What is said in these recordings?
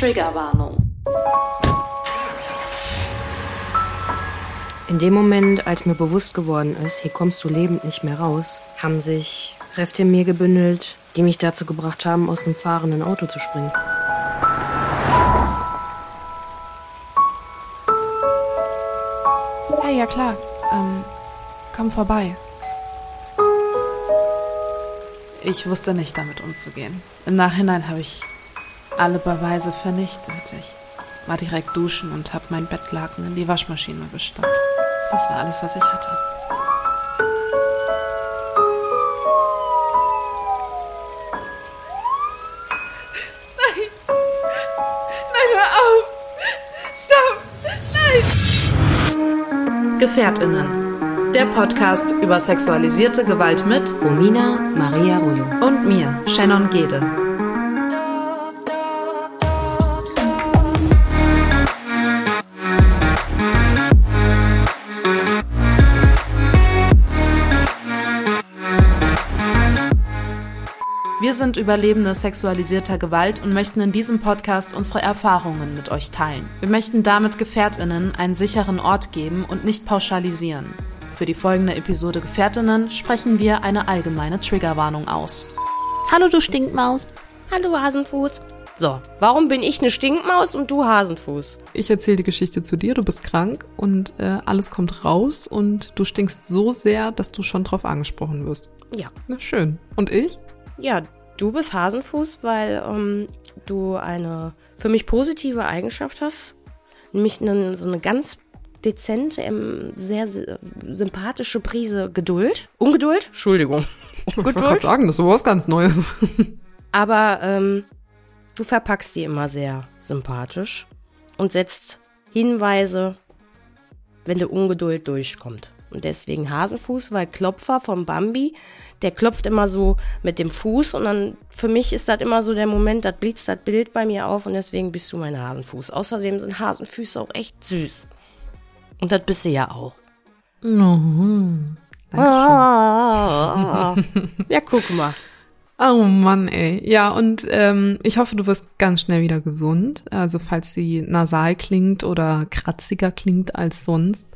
Triggerwarnung. In dem Moment, als mir bewusst geworden ist, hier kommst du lebend nicht mehr raus, haben sich Kräfte in mir gebündelt, die mich dazu gebracht haben, aus einem fahrenden Auto zu springen. Hey, ja klar. Ähm, komm vorbei. Ich wusste nicht, damit umzugehen. Im Nachhinein habe ich alle Beweise vernichtet. Ich war direkt duschen und habe mein Bettlaken in die Waschmaschine gestampft. Das war alles, was ich hatte. GefährtInnen. Der Podcast über sexualisierte Gewalt mit Romina Maria Rullo. und mir, Shannon Gede. Wir sind Überlebende sexualisierter Gewalt und möchten in diesem Podcast unsere Erfahrungen mit euch teilen. Wir möchten damit GefährtInnen einen sicheren Ort geben und nicht pauschalisieren. Für die folgende Episode GefährtInnen sprechen wir eine allgemeine Triggerwarnung aus. Hallo, du Stinkmaus. Hallo Hasenfuß. So, warum bin ich eine Stinkmaus und du Hasenfuß? Ich erzähle die Geschichte zu dir, du bist krank und äh, alles kommt raus und du stinkst so sehr, dass du schon drauf angesprochen wirst. Ja. Na schön. Und ich? Ja, du bist Hasenfuß, weil ähm, du eine für mich positive Eigenschaft hast, nämlich eine, so eine ganz dezente, ähm, sehr sy- sympathische Prise Geduld. Ungeduld? Entschuldigung. Ich wollte gerade sagen, das ist was ganz Neues. Aber ähm, du verpackst sie immer sehr sympathisch und setzt Hinweise, wenn der Ungeduld durchkommt. Und deswegen Hasenfuß, weil Klopfer vom Bambi, der klopft immer so mit dem Fuß und dann für mich ist das immer so der Moment, das blitzt das Bild bei mir auf und deswegen bist du mein Hasenfuß. Außerdem sind Hasenfüße auch echt süß. Und das bist du ja auch. Ah, ja, guck mal. Oh Mann, ey. Ja, und ähm, ich hoffe, du wirst ganz schnell wieder gesund. Also falls sie nasal klingt oder kratziger klingt als sonst.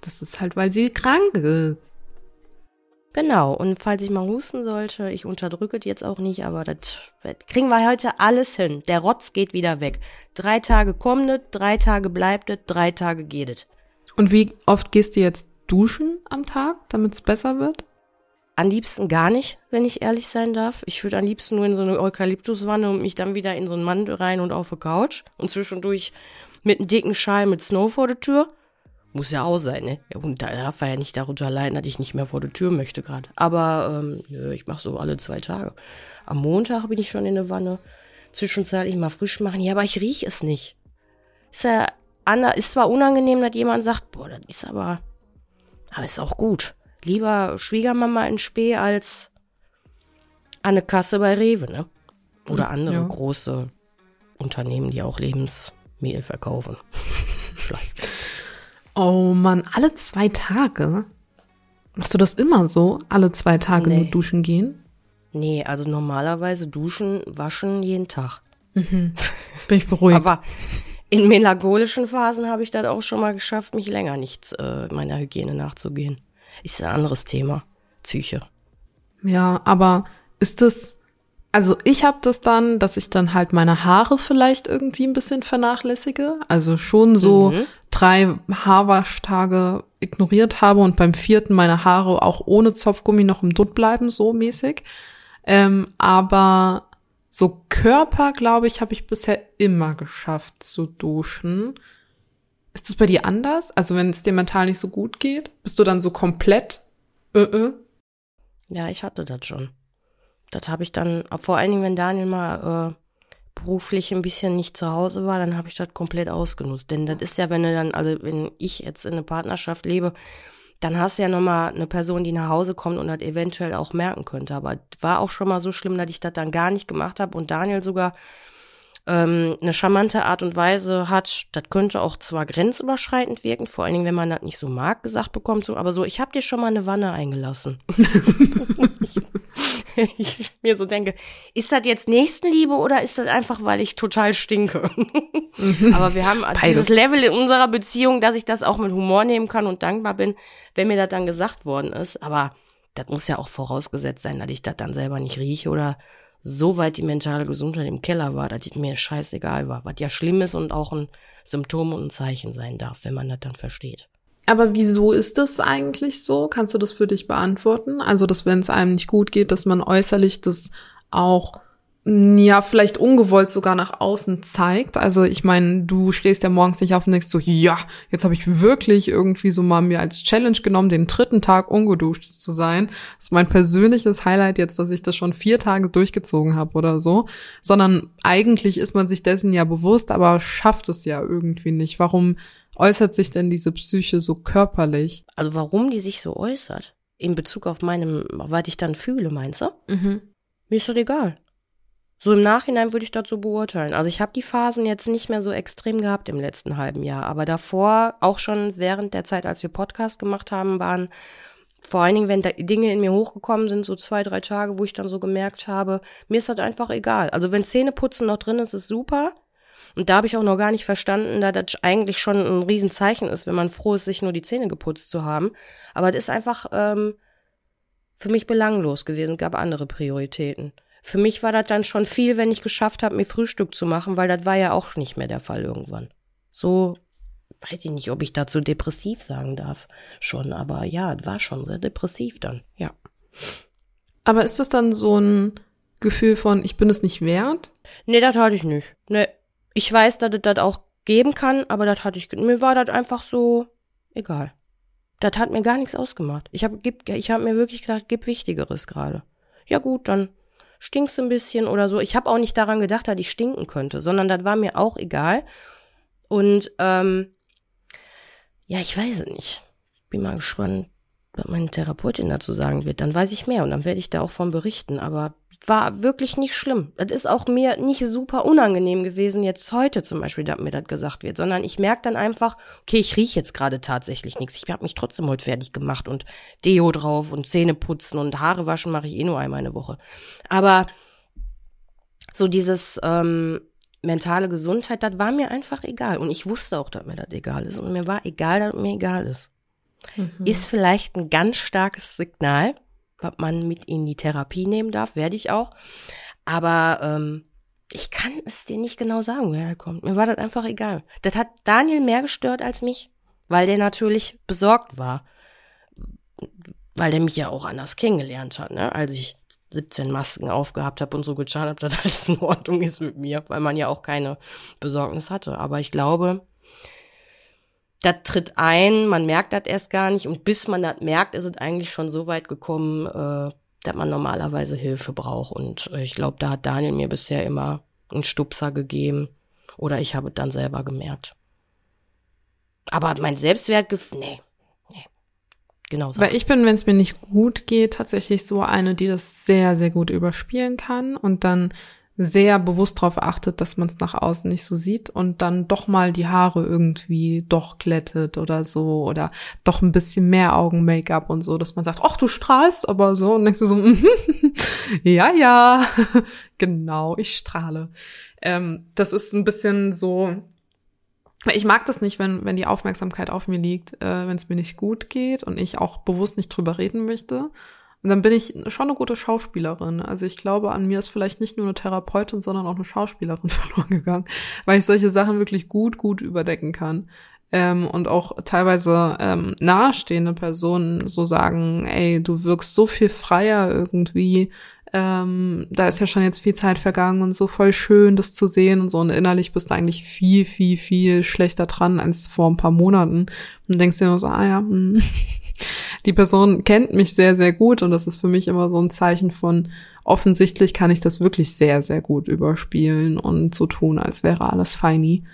Das ist halt, weil sie krank ist. Genau, und falls ich mal husten sollte, ich unterdrücke jetzt auch nicht, aber das das kriegen wir heute alles hin. Der Rotz geht wieder weg. Drei Tage kommt es, drei Tage bleibt es, drei Tage geht es. Und wie oft gehst du jetzt duschen am Tag, damit es besser wird? Am liebsten gar nicht, wenn ich ehrlich sein darf. Ich würde am liebsten nur in so eine Eukalyptuswanne und mich dann wieder in so einen Mantel rein und auf die Couch. Und zwischendurch mit einem dicken Schal mit Snow vor der Tür. Muss ja auch sein, ne? Der Hund darf ja nicht darunter leiden, dass ich nicht mehr vor der Tür möchte gerade. Aber ähm, nö, ich mache so alle zwei Tage. Am Montag bin ich schon in der Wanne. Zwischenzeitlich mal frisch machen. Ja, aber ich riech es nicht. Ist ja Anna, ist zwar unangenehm, dass jemand sagt, boah, das ist aber, aber ist auch gut. Lieber Schwiegermama in Spee als an eine Kasse bei Rewe, ne? Oder andere Ja. große Unternehmen, die auch Lebensmehl verkaufen. Vielleicht. Oh Mann, alle zwei Tage? Machst du das immer so? Alle zwei Tage Nee. nur duschen gehen? Nee, also normalerweise duschen, waschen jeden Tag. Bin ich beruhigt. Aber in melancholischen Phasen habe ich das auch schon mal geschafft, mich länger nicht äh, meiner Hygiene nachzugehen. Ist ein anderes Thema. Psyche. Ja, aber ist das, also ich habe das dann, dass ich dann halt meine Haare vielleicht irgendwie ein bisschen vernachlässige. Also schon so Mhm. Drei Haarwaschtage ignoriert habe und beim vierten meine Haare auch ohne Zopfgummi noch im Dutt bleiben, so mäßig. Ähm, aber so Körper, glaube ich, habe ich bisher immer geschafft zu duschen. Ist das bei dir anders? Also wenn es dir mental nicht so gut geht, bist du dann so komplett äh, äh? Ja, ich hatte das schon. Das habe ich dann, vor allen Dingen, wenn Daniel mal äh, beruflich ein bisschen nicht zu Hause war, dann habe ich das komplett ausgenutzt. Denn das ist ja, wenn du dann, also wenn ich jetzt in einer Partnerschaft lebe, dann hast du ja nochmal eine Person, die nach Hause kommt und das eventuell auch merken könnte. Aber war auch schon mal so schlimm, dass ich das dann gar nicht gemacht habe und Daniel sogar ähm, eine charmante Art und Weise hat. Das könnte auch zwar grenzüberschreitend wirken, vor allen Dingen, wenn man das nicht so mag, gesagt bekommt, so, aber so, ich habe dir schon mal eine Wanne eingelassen. ich mir so denke, ist das jetzt Nächstenliebe oder ist das einfach, weil ich total stinke? Aber wir haben Beides. dieses Level in unserer Beziehung, dass ich das auch mit Humor nehmen kann und dankbar bin, wenn mir das dann gesagt worden ist. Aber das muss ja auch vorausgesetzt sein, dass ich das dann selber nicht rieche oder so weit die mentale Gesundheit im Keller war, dass es mir scheißegal war. Was ja schlimm ist und auch ein Symptom und ein Zeichen sein darf, wenn man das dann versteht. Aber wieso ist das eigentlich so? Kannst du das für dich beantworten? Also, dass wenn es einem nicht gut geht, dass man äußerlich das auch ja, vielleicht ungewollt sogar nach außen zeigt. Also ich meine, du stehst ja morgens nicht auf und denkst so, ja, jetzt habe ich wirklich irgendwie so mal mir als Challenge genommen, den dritten Tag ungeduscht zu sein. Das ist mein persönliches Highlight jetzt, dass ich das schon vier Tage durchgezogen habe oder so. Sondern eigentlich ist man sich dessen ja bewusst, aber schafft es ja irgendwie nicht. Warum äußert sich denn diese Psyche so körperlich? Also warum die sich so äußert, in Bezug auf meinem, was ich dann fühle, meinst du? Mhm. Mir ist das egal. So im Nachhinein würde ich das so beurteilen. Also ich habe die Phasen jetzt nicht mehr so extrem gehabt im letzten halben Jahr, aber davor, auch schon während der Zeit, als wir Podcast gemacht haben, waren vor allen Dingen, wenn da Dinge in mir hochgekommen sind, so zwei, drei Tage, wo ich dann so gemerkt habe, mir ist das einfach egal. Also wenn Zähneputzen noch drin ist, ist super. Und da habe ich auch noch gar nicht verstanden, da das eigentlich schon ein Riesenzeichen ist, wenn man froh ist, sich nur die Zähne geputzt zu haben. Aber das ist einfach ähm, für mich belanglos gewesen, gab andere Prioritäten. Für mich war das dann schon viel, wenn ich geschafft habe, mir Frühstück zu machen, weil das war ja auch nicht mehr der Fall irgendwann. So weiß ich nicht, ob ich dazu depressiv sagen darf. Schon, aber ja, war schon sehr depressiv dann, ja. Aber ist das dann so ein Gefühl von, ich bin es nicht wert? Nee, das hatte ich nicht. Nee. Ich weiß, dass es das auch geben kann, aber das hatte ich. Mir war das einfach so egal. Das hat mir gar nichts ausgemacht. Ich habe ich hab mir wirklich gedacht, gib Wichtigeres gerade. Ja gut, dann stinkst ein bisschen oder so. Ich habe auch nicht daran gedacht, dass ich stinken könnte, sondern das war mir auch egal. Und ähm, ja, ich weiß es nicht. Bin mal gespannt, was meine Therapeutin dazu sagen wird. Dann weiß ich mehr und dann werde ich da auch von berichten. Aber war wirklich nicht schlimm. Das ist auch mir nicht super unangenehm gewesen, jetzt heute zum Beispiel, dass mir das gesagt wird, sondern ich merke dann einfach, okay, ich rieche jetzt gerade tatsächlich nichts. Ich habe mich trotzdem heute fertig gemacht und Deo drauf und Zähne putzen und Haare waschen mache ich eh nur einmal eine Woche. Aber so dieses ähm, mentale Gesundheit, das war mir einfach egal. Und ich wusste auch, dass mir das egal ist. Und mir war egal, dass mir egal ist. Mhm. Ist vielleicht ein ganz starkes Signal, was man mit in die Therapie nehmen darf, werde ich auch. Aber ähm, ich kann es dir nicht genau sagen, wer da kommt. Mir war das einfach egal. Das hat Daniel mehr gestört als mich, weil der natürlich besorgt war. Weil der mich ja auch anders kennengelernt hat, ne? Als ich 17 Masken aufgehabt habe und so getan habe, dass alles in Ordnung ist mit mir, weil man ja auch keine Besorgnis hatte. Aber ich glaube, das tritt ein, man merkt das erst gar nicht und bis man das merkt, ist es eigentlich schon so weit gekommen, äh, dass man normalerweise Hilfe braucht. Und äh, ich glaube, da hat Daniel mir bisher immer einen Stupser gegeben oder ich habe es dann selber gemerkt. Aber mein Selbstwertgefühl, nee, nee, genau so. Weil ich bin, wenn es mir nicht gut geht, tatsächlich so eine, die das sehr, sehr gut überspielen kann und dann sehr bewusst darauf achtet, dass man es nach außen nicht so sieht und dann doch mal die Haare irgendwie doch glättet oder so oder doch ein bisschen mehr Augen-Make-up und so, dass man sagt, ach, du strahlst aber so und denkst du so, ja, ja, genau, ich strahle. Ähm, das ist ein bisschen so, ich mag das nicht, wenn, wenn die Aufmerksamkeit auf mir liegt, äh, wenn es mir nicht gut geht und ich auch bewusst nicht drüber reden möchte. Und dann bin ich schon eine gute Schauspielerin. Also ich glaube, an mir ist vielleicht nicht nur eine Therapeutin, sondern auch eine Schauspielerin verloren gegangen, weil ich solche Sachen wirklich gut, gut überdecken kann. Ähm, und auch teilweise ähm, nahestehende Personen so sagen, ey, du wirkst so viel freier irgendwie. Ähm, da ist ja schon jetzt viel Zeit vergangen und so voll schön, das zu sehen und so. Und innerlich bist du eigentlich viel, viel, viel schlechter dran als vor ein paar Monaten. Und denkst dir nur so, ah ja, hm. die Person kennt mich sehr, sehr gut und das ist für mich immer so ein Zeichen von, offensichtlich kann ich das wirklich sehr, sehr gut überspielen und so tun, als wäre alles feini.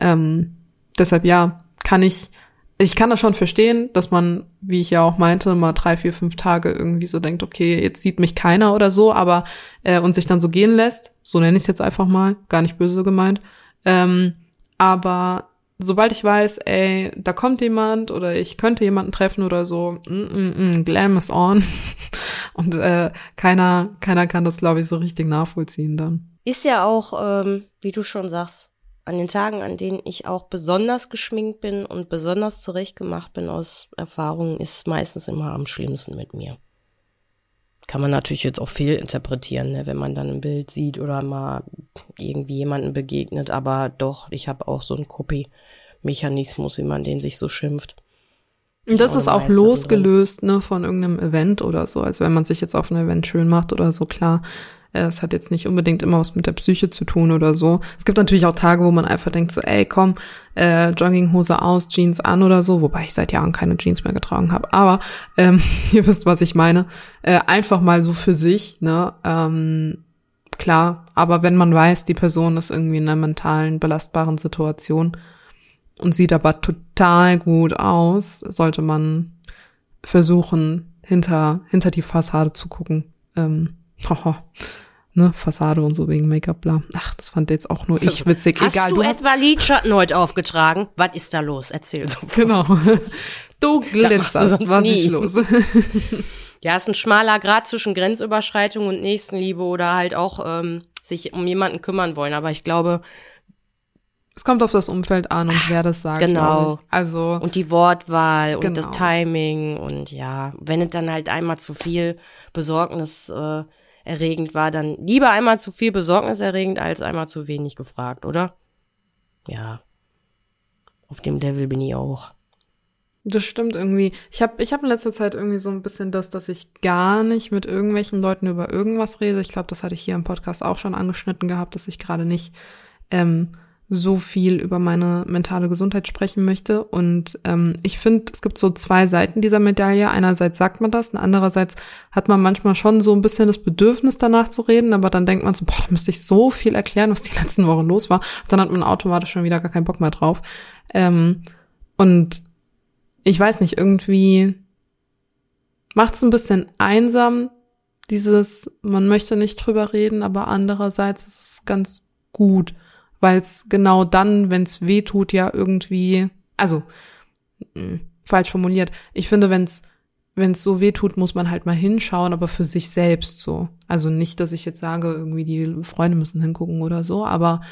Ähm, deshalb ja, kann ich, ich kann das schon verstehen, dass man, wie ich ja auch meinte, mal drei, vier, fünf Tage irgendwie so denkt, okay, jetzt sieht mich keiner oder so, aber äh, und sich dann so gehen lässt, so nenne ich es jetzt einfach mal, gar nicht böse gemeint. Ähm, aber sobald ich weiß, ey, da kommt jemand oder ich könnte jemanden treffen oder so, mm, mm, mm, Glam is on. Und äh, keiner, keiner kann das, glaube ich, so richtig nachvollziehen dann. Ist ja auch, ähm, wie du schon sagst, an den Tagen, an denen ich auch besonders geschminkt bin und besonders zurechtgemacht bin aus Erfahrungen, ist meistens immer am schlimmsten mit mir. Kann man natürlich jetzt auch viel interpretieren, ne, wenn man dann ein Bild sieht oder mal irgendwie jemanden begegnet, aber doch, ich habe auch so einen Copy-Mechanismus, wie man den sich so schimpft. Und das ist auch losgelöst ne, von irgendeinem Event oder so. Also wenn man sich jetzt auf ein Event schön macht oder so, klar, es hat jetzt nicht unbedingt immer was mit der Psyche zu tun oder so. Es gibt natürlich auch Tage, wo man einfach denkt so, ey, komm, äh, Jogginghose aus, Jeans an oder so, wobei ich seit Jahren keine Jeans mehr getragen habe. Aber ähm, ihr wisst, was ich meine. Äh, einfach mal so für sich, ne? Ähm, klar, aber wenn man weiß, die Person ist irgendwie in einer mentalen, belastbaren Situation und sieht aber total gut aus, sollte man versuchen, hinter, hinter die Fassade zu gucken. Ähm, hoho ne, Fassade und so wegen Make-up, bla. Ach, das fand jetzt auch nur ich witzig. Hast Egal, du, du etwa Lidschatten heute aufgetragen? Was ist da los? Erzähl so. Genau. Du glitzerst, was nie. ist los? ja, ist ein schmaler Grad zwischen Grenzüberschreitung und Nächstenliebe oder halt auch ähm, sich um jemanden kümmern wollen. Aber ich glaube, es kommt auf das Umfeld an und wer das sagt. Genau. Also und die Wortwahl und Genau. das Timing und ja, wenn es dann halt einmal zu viel Besorgnis äh, erregend war, dann lieber einmal zu viel besorgniserregend als einmal zu wenig gefragt, oder? Ja. Auf dem Level bin ich auch. Das stimmt irgendwie. Ich habe ich hab in letzter Zeit irgendwie so ein bisschen das, dass ich gar nicht mit irgendwelchen Leuten über irgendwas rede. Ich glaube, das hatte ich hier im Podcast auch schon angeschnitten gehabt, dass ich gerade nicht ähm, so viel über meine mentale Gesundheit sprechen möchte. Und ähm, ich finde, es gibt so zwei Seiten dieser Medaille. Einerseits sagt man das, und andererseits hat man manchmal schon so ein bisschen das Bedürfnis danach zu reden, aber dann denkt man so, boah, da müsste ich so viel erklären, was die letzten Wochen los war. Dann hat man automatisch schon wieder gar keinen Bock mehr drauf. Ähm, und ich weiß nicht, irgendwie macht es ein bisschen einsam, dieses, man möchte nicht drüber reden, aber andererseits ist es ganz gut, weil es genau dann, wenn es weh tut, ja irgendwie, also mh, falsch formuliert. Ich finde, wenn es wenn es so weh tut, muss man halt mal hinschauen, aber für sich selbst so. Also nicht, dass ich jetzt sage, irgendwie die Freunde müssen hingucken oder so, aber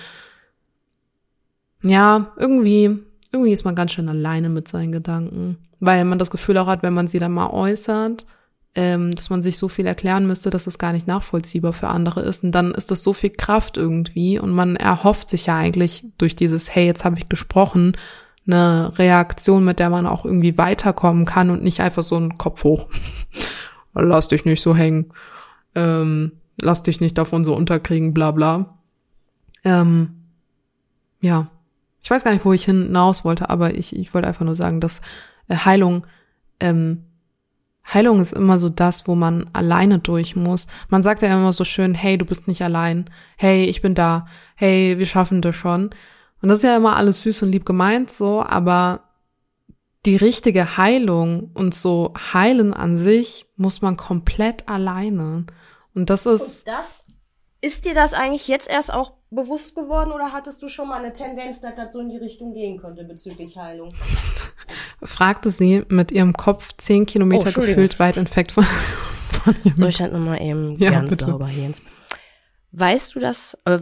ja, irgendwie, irgendwie ist man ganz schön alleine mit seinen Gedanken, weil man das Gefühl auch hat, wenn man sie dann mal äußert, ähm, dass man sich so viel erklären müsste, dass es gar nicht nachvollziehbar für andere ist. Und dann ist das so viel Kraft irgendwie und man erhofft sich ja eigentlich durch dieses, hey, jetzt habe ich gesprochen, eine Reaktion, mit der man auch irgendwie weiterkommen kann und nicht einfach so einen Kopf hoch. lass dich nicht so hängen. Ähm, lass dich nicht davon so unterkriegen, bla bla. Ähm, ja. Ich weiß gar nicht, wo ich hinaus wollte, aber ich, ich wollte einfach nur sagen, dass äh, Heilung, ähm, Heilung ist immer so das, wo man alleine durch muss. Man sagt ja immer so schön, hey, du bist nicht allein. Hey, ich bin da. Hey, wir schaffen das schon. Und das ist ja immer alles süß und lieb gemeint so, aber die richtige Heilung und so heilen an sich muss man komplett alleine. Und das ist, das, ist dir das eigentlich jetzt erst auch bewusst geworden oder hattest du schon mal eine Tendenz, dass das so in die Richtung gehen könnte bezüglich Heilung? fragte sie mit ihrem Kopf zehn Oh, Kilometer Entschuldigung. gefühlt weit entfernt von, von ihrem Soll ich das nochmal eben Ja, ganz bitte. sauber hier. Weißt du das? äh,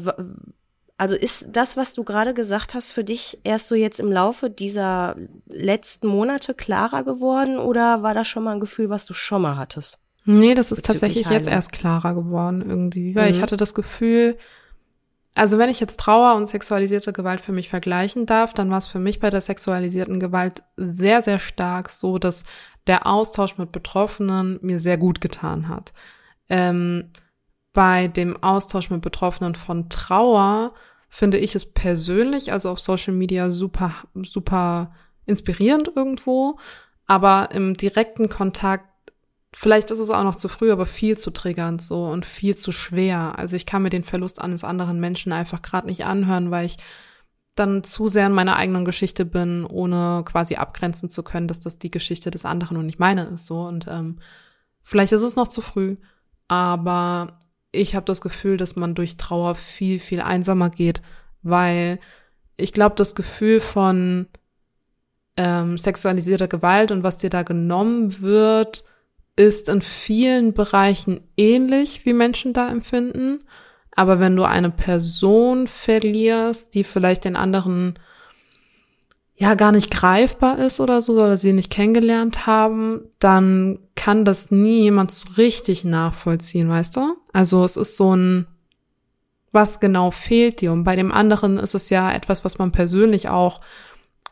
Also ist das, was du gerade gesagt hast, für dich erst so jetzt im Laufe dieser letzten Monate klarer geworden oder war das schon mal ein Gefühl, was du schon mal hattest? Nee, das ist tatsächlich jetzt Heilung. erst klarer geworden irgendwie, weil Mhm. ich hatte das Gefühl, also wenn ich jetzt Trauer und sexualisierte Gewalt für mich vergleichen darf, dann war es für mich bei der sexualisierten Gewalt sehr, sehr stark so, dass der Austausch mit Betroffenen mir sehr gut getan hat. Ähm, bei dem Austausch mit Betroffenen von Trauer finde ich es persönlich, also auf Social Media, super, super inspirierend irgendwo, aber im direkten Kontakt Vielleicht ist es auch noch zu früh, aber viel zu triggernd so und viel zu schwer. Also ich kann mir den Verlust eines anderen Menschen einfach gerade nicht anhören, weil ich dann zu sehr in meiner eigenen Geschichte bin, ohne quasi abgrenzen zu können, dass das die Geschichte des anderen und nicht meine ist. So und ähm, vielleicht ist es noch zu früh, aber ich habe das Gefühl, dass man durch Trauer viel viel einsamer geht, weil ich glaube, das Gefühl von ähm, sexualisierter Gewalt und was dir da genommen wird, ist in vielen Bereichen ähnlich, wie Menschen da empfinden. Aber wenn du eine Person verlierst, die vielleicht den anderen ja gar nicht greifbar ist oder so, oder sie nicht kennengelernt haben, dann kann das nie jemand so richtig nachvollziehen, weißt du? Also es ist so ein, was genau fehlt dir? Und bei dem anderen ist es ja etwas, was man persönlich auch,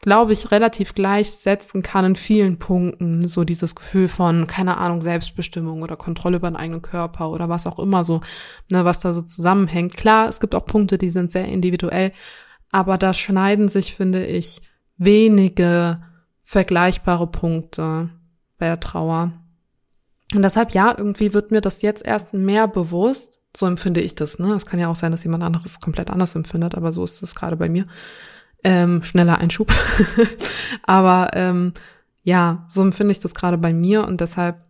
glaube ich, relativ gleichsetzen kann in vielen Punkten. So dieses Gefühl von, keine Ahnung, Selbstbestimmung oder Kontrolle über den eigenen Körper oder was auch immer so, ne, was da so zusammenhängt. Klar, es gibt auch Punkte, die sind sehr individuell, aber da schneiden sich, finde ich, wenige vergleichbare Punkte bei der Trauer. Und deshalb, ja, irgendwie wird mir das jetzt erst mehr bewusst. So empfinde ich das, ne? Es kann ja auch sein, dass jemand anderes komplett anders empfindet, aber so ist es gerade bei mir. Ähm, schneller Einschub. aber ähm, ja, so empfinde ich das gerade bei mir und deshalb,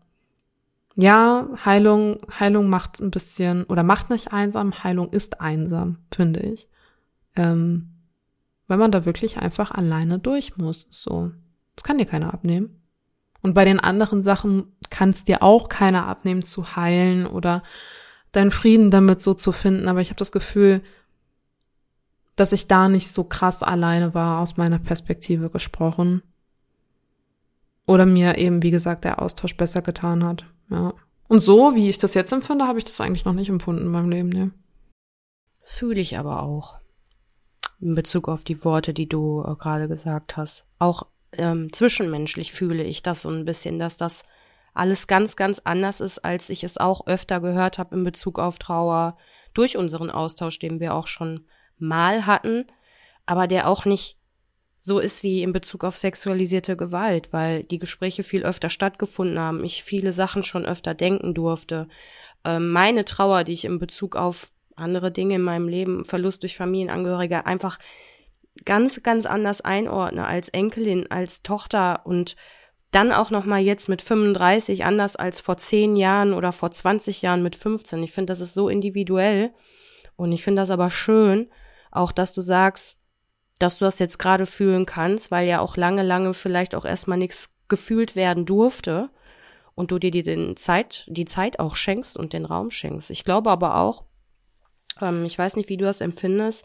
ja, Heilung, Heilung macht ein bisschen oder macht nicht einsam, Heilung ist einsam, finde ich. Ähm, weil man da wirklich einfach alleine durch muss. So, das kann dir keiner abnehmen. Und bei den anderen Sachen kann es dir auch keiner abnehmen zu heilen oder deinen Frieden damit so zu finden. Aber ich habe das Gefühl, dass ich da nicht so krass alleine war, aus meiner Perspektive gesprochen. Oder mir eben, wie gesagt, der Austausch besser getan hat. Ja. Und so, wie ich das jetzt empfinde, habe ich das eigentlich noch nicht empfunden in meinem Leben, ne? Fühle ich aber auch in Bezug auf die Worte, die du äh, gerade gesagt hast. Auch ähm, zwischenmenschlich fühle ich das so ein bisschen, dass das alles ganz, ganz anders ist, als ich es auch öfter gehört habe in Bezug auf Trauer durch unseren Austausch, den wir auch schon mal hatten, aber der auch nicht so ist wie in Bezug auf sexualisierte Gewalt, weil die Gespräche viel öfter stattgefunden haben, ich viele Sachen schon öfter denken durfte. Ähm, meine Trauer, die ich in Bezug auf andere Dinge in meinem Leben, Verlust durch Familienangehörige, einfach ganz, ganz anders einordne als Enkelin, als Tochter und dann auch noch mal jetzt mit 35 anders als vor 10 Jahren oder vor 20 Jahren mit 15. Ich finde, das ist so individuell und ich finde das aber schön, auch dass du sagst, dass du das jetzt gerade fühlen kannst, weil ja auch lange, lange vielleicht auch erstmal nichts gefühlt werden durfte und du dir die, den Zeit, die Zeit auch schenkst und den Raum schenkst. Ich glaube aber auch, ähm, ich weiß nicht, wie du das empfindest,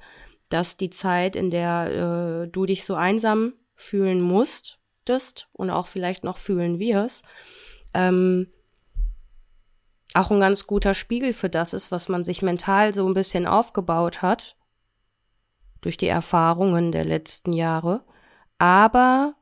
dass die Zeit, in der äh, du dich so einsam fühlen musstest und auch vielleicht noch fühlen wirst, ähm, auch ein ganz guter Spiegel für das ist, was man sich mental so ein bisschen aufgebaut hat durch die Erfahrungen der letzten Jahre. Aber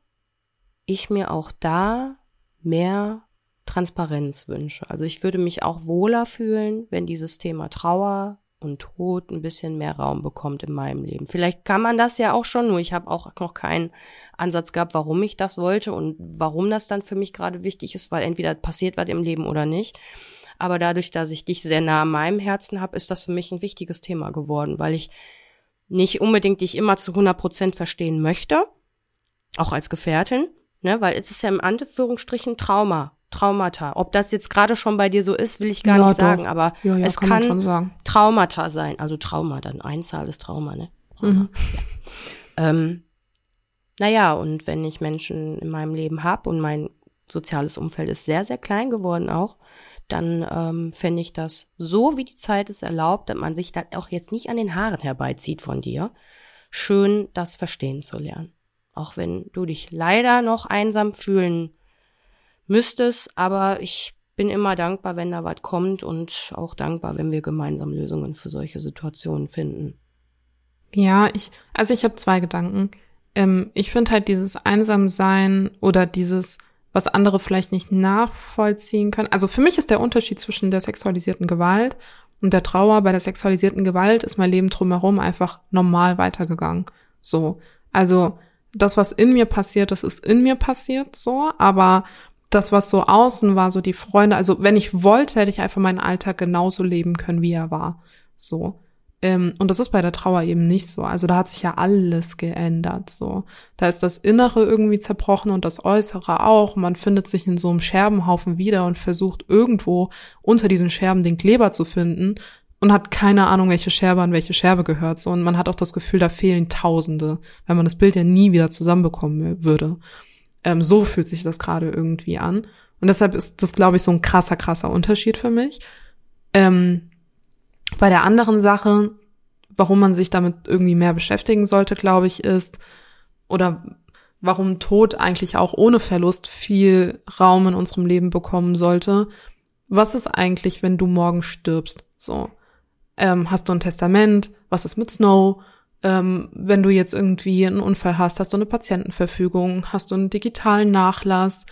ich mir auch da mehr Transparenz wünsche. Also ich würde mich auch wohler fühlen, wenn dieses Thema Trauer, und Tod ein bisschen mehr Raum bekommt in meinem Leben. Vielleicht kann man das ja auch schon, nur ich habe auch noch keinen Ansatz gehabt, warum ich das wollte und warum das dann für mich gerade wichtig ist, weil entweder passiert was im Leben oder nicht. Aber dadurch, dass ich dich sehr nah an meinem Herzen habe, ist das für mich ein wichtiges Thema geworden, weil ich nicht unbedingt dich immer zu 100 Prozent verstehen möchte, auch als Gefährtin, ne, weil es ist ja im Anführungsstrichen Trauma Traumata. Ob das jetzt gerade schon bei dir so ist, will ich gar ja, nicht doch. sagen, aber ja, ja, es kann, kann Traumata sein. Also Trauma, dann Einzahl ist Trauma, ne? Trauma. Mhm. Ja. Ähm, naja, und wenn ich Menschen in meinem Leben habe und mein soziales Umfeld ist sehr, sehr klein geworden auch, dann ähm, fände ich das so, wie die Zeit es erlaubt, dass man sich da auch jetzt nicht an den Haaren herbeizieht von dir, schön das verstehen zu lernen. Auch wenn du dich leider noch einsam fühlen müsste es, aber ich bin immer dankbar, wenn da was kommt und auch dankbar, wenn wir gemeinsam Lösungen für solche Situationen finden. Ja, ich, also ich habe zwei Gedanken. Ähm, ich finde halt dieses Einsamsein oder dieses, was andere vielleicht nicht nachvollziehen können. Also für mich ist der Unterschied zwischen der sexualisierten Gewalt und der Trauer. Bei der sexualisierten Gewalt ist mein Leben drumherum einfach normal weitergegangen. So. Also das, was in mir passiert, das ist in mir passiert so, aber das, was so außen war, so die Freunde, also wenn ich wollte, hätte ich einfach meinen Alltag genauso leben können, wie er war. So. Ähm, und das ist bei der Trauer eben nicht so. Also da hat sich ja alles geändert. So. Da ist das Innere irgendwie zerbrochen und das Äußere auch. Man findet sich in so einem Scherbenhaufen wieder und versucht irgendwo unter diesen Scherben den Kleber zu finden und hat keine Ahnung, welche Scherbe an welche Scherbe gehört. So. Und man hat auch das Gefühl, da fehlen Tausende, weil man das Bild ja nie wieder zusammenbekommen würde. Ähm, so fühlt sich das gerade irgendwie an. Und deshalb ist das, glaube ich, so ein krasser, krasser Unterschied für mich. Ähm, bei der anderen Sache, warum man sich damit irgendwie mehr beschäftigen sollte, glaube ich, ist, oder warum Tod eigentlich auch ohne Verlust viel Raum in unserem Leben bekommen sollte. Was ist eigentlich, wenn du morgen stirbst? So. Ähm, hast du ein Testament? Was ist mit Snow? Ähm, wenn du jetzt irgendwie einen Unfall hast, hast du eine Patientenverfügung? Hast du einen digitalen Nachlass?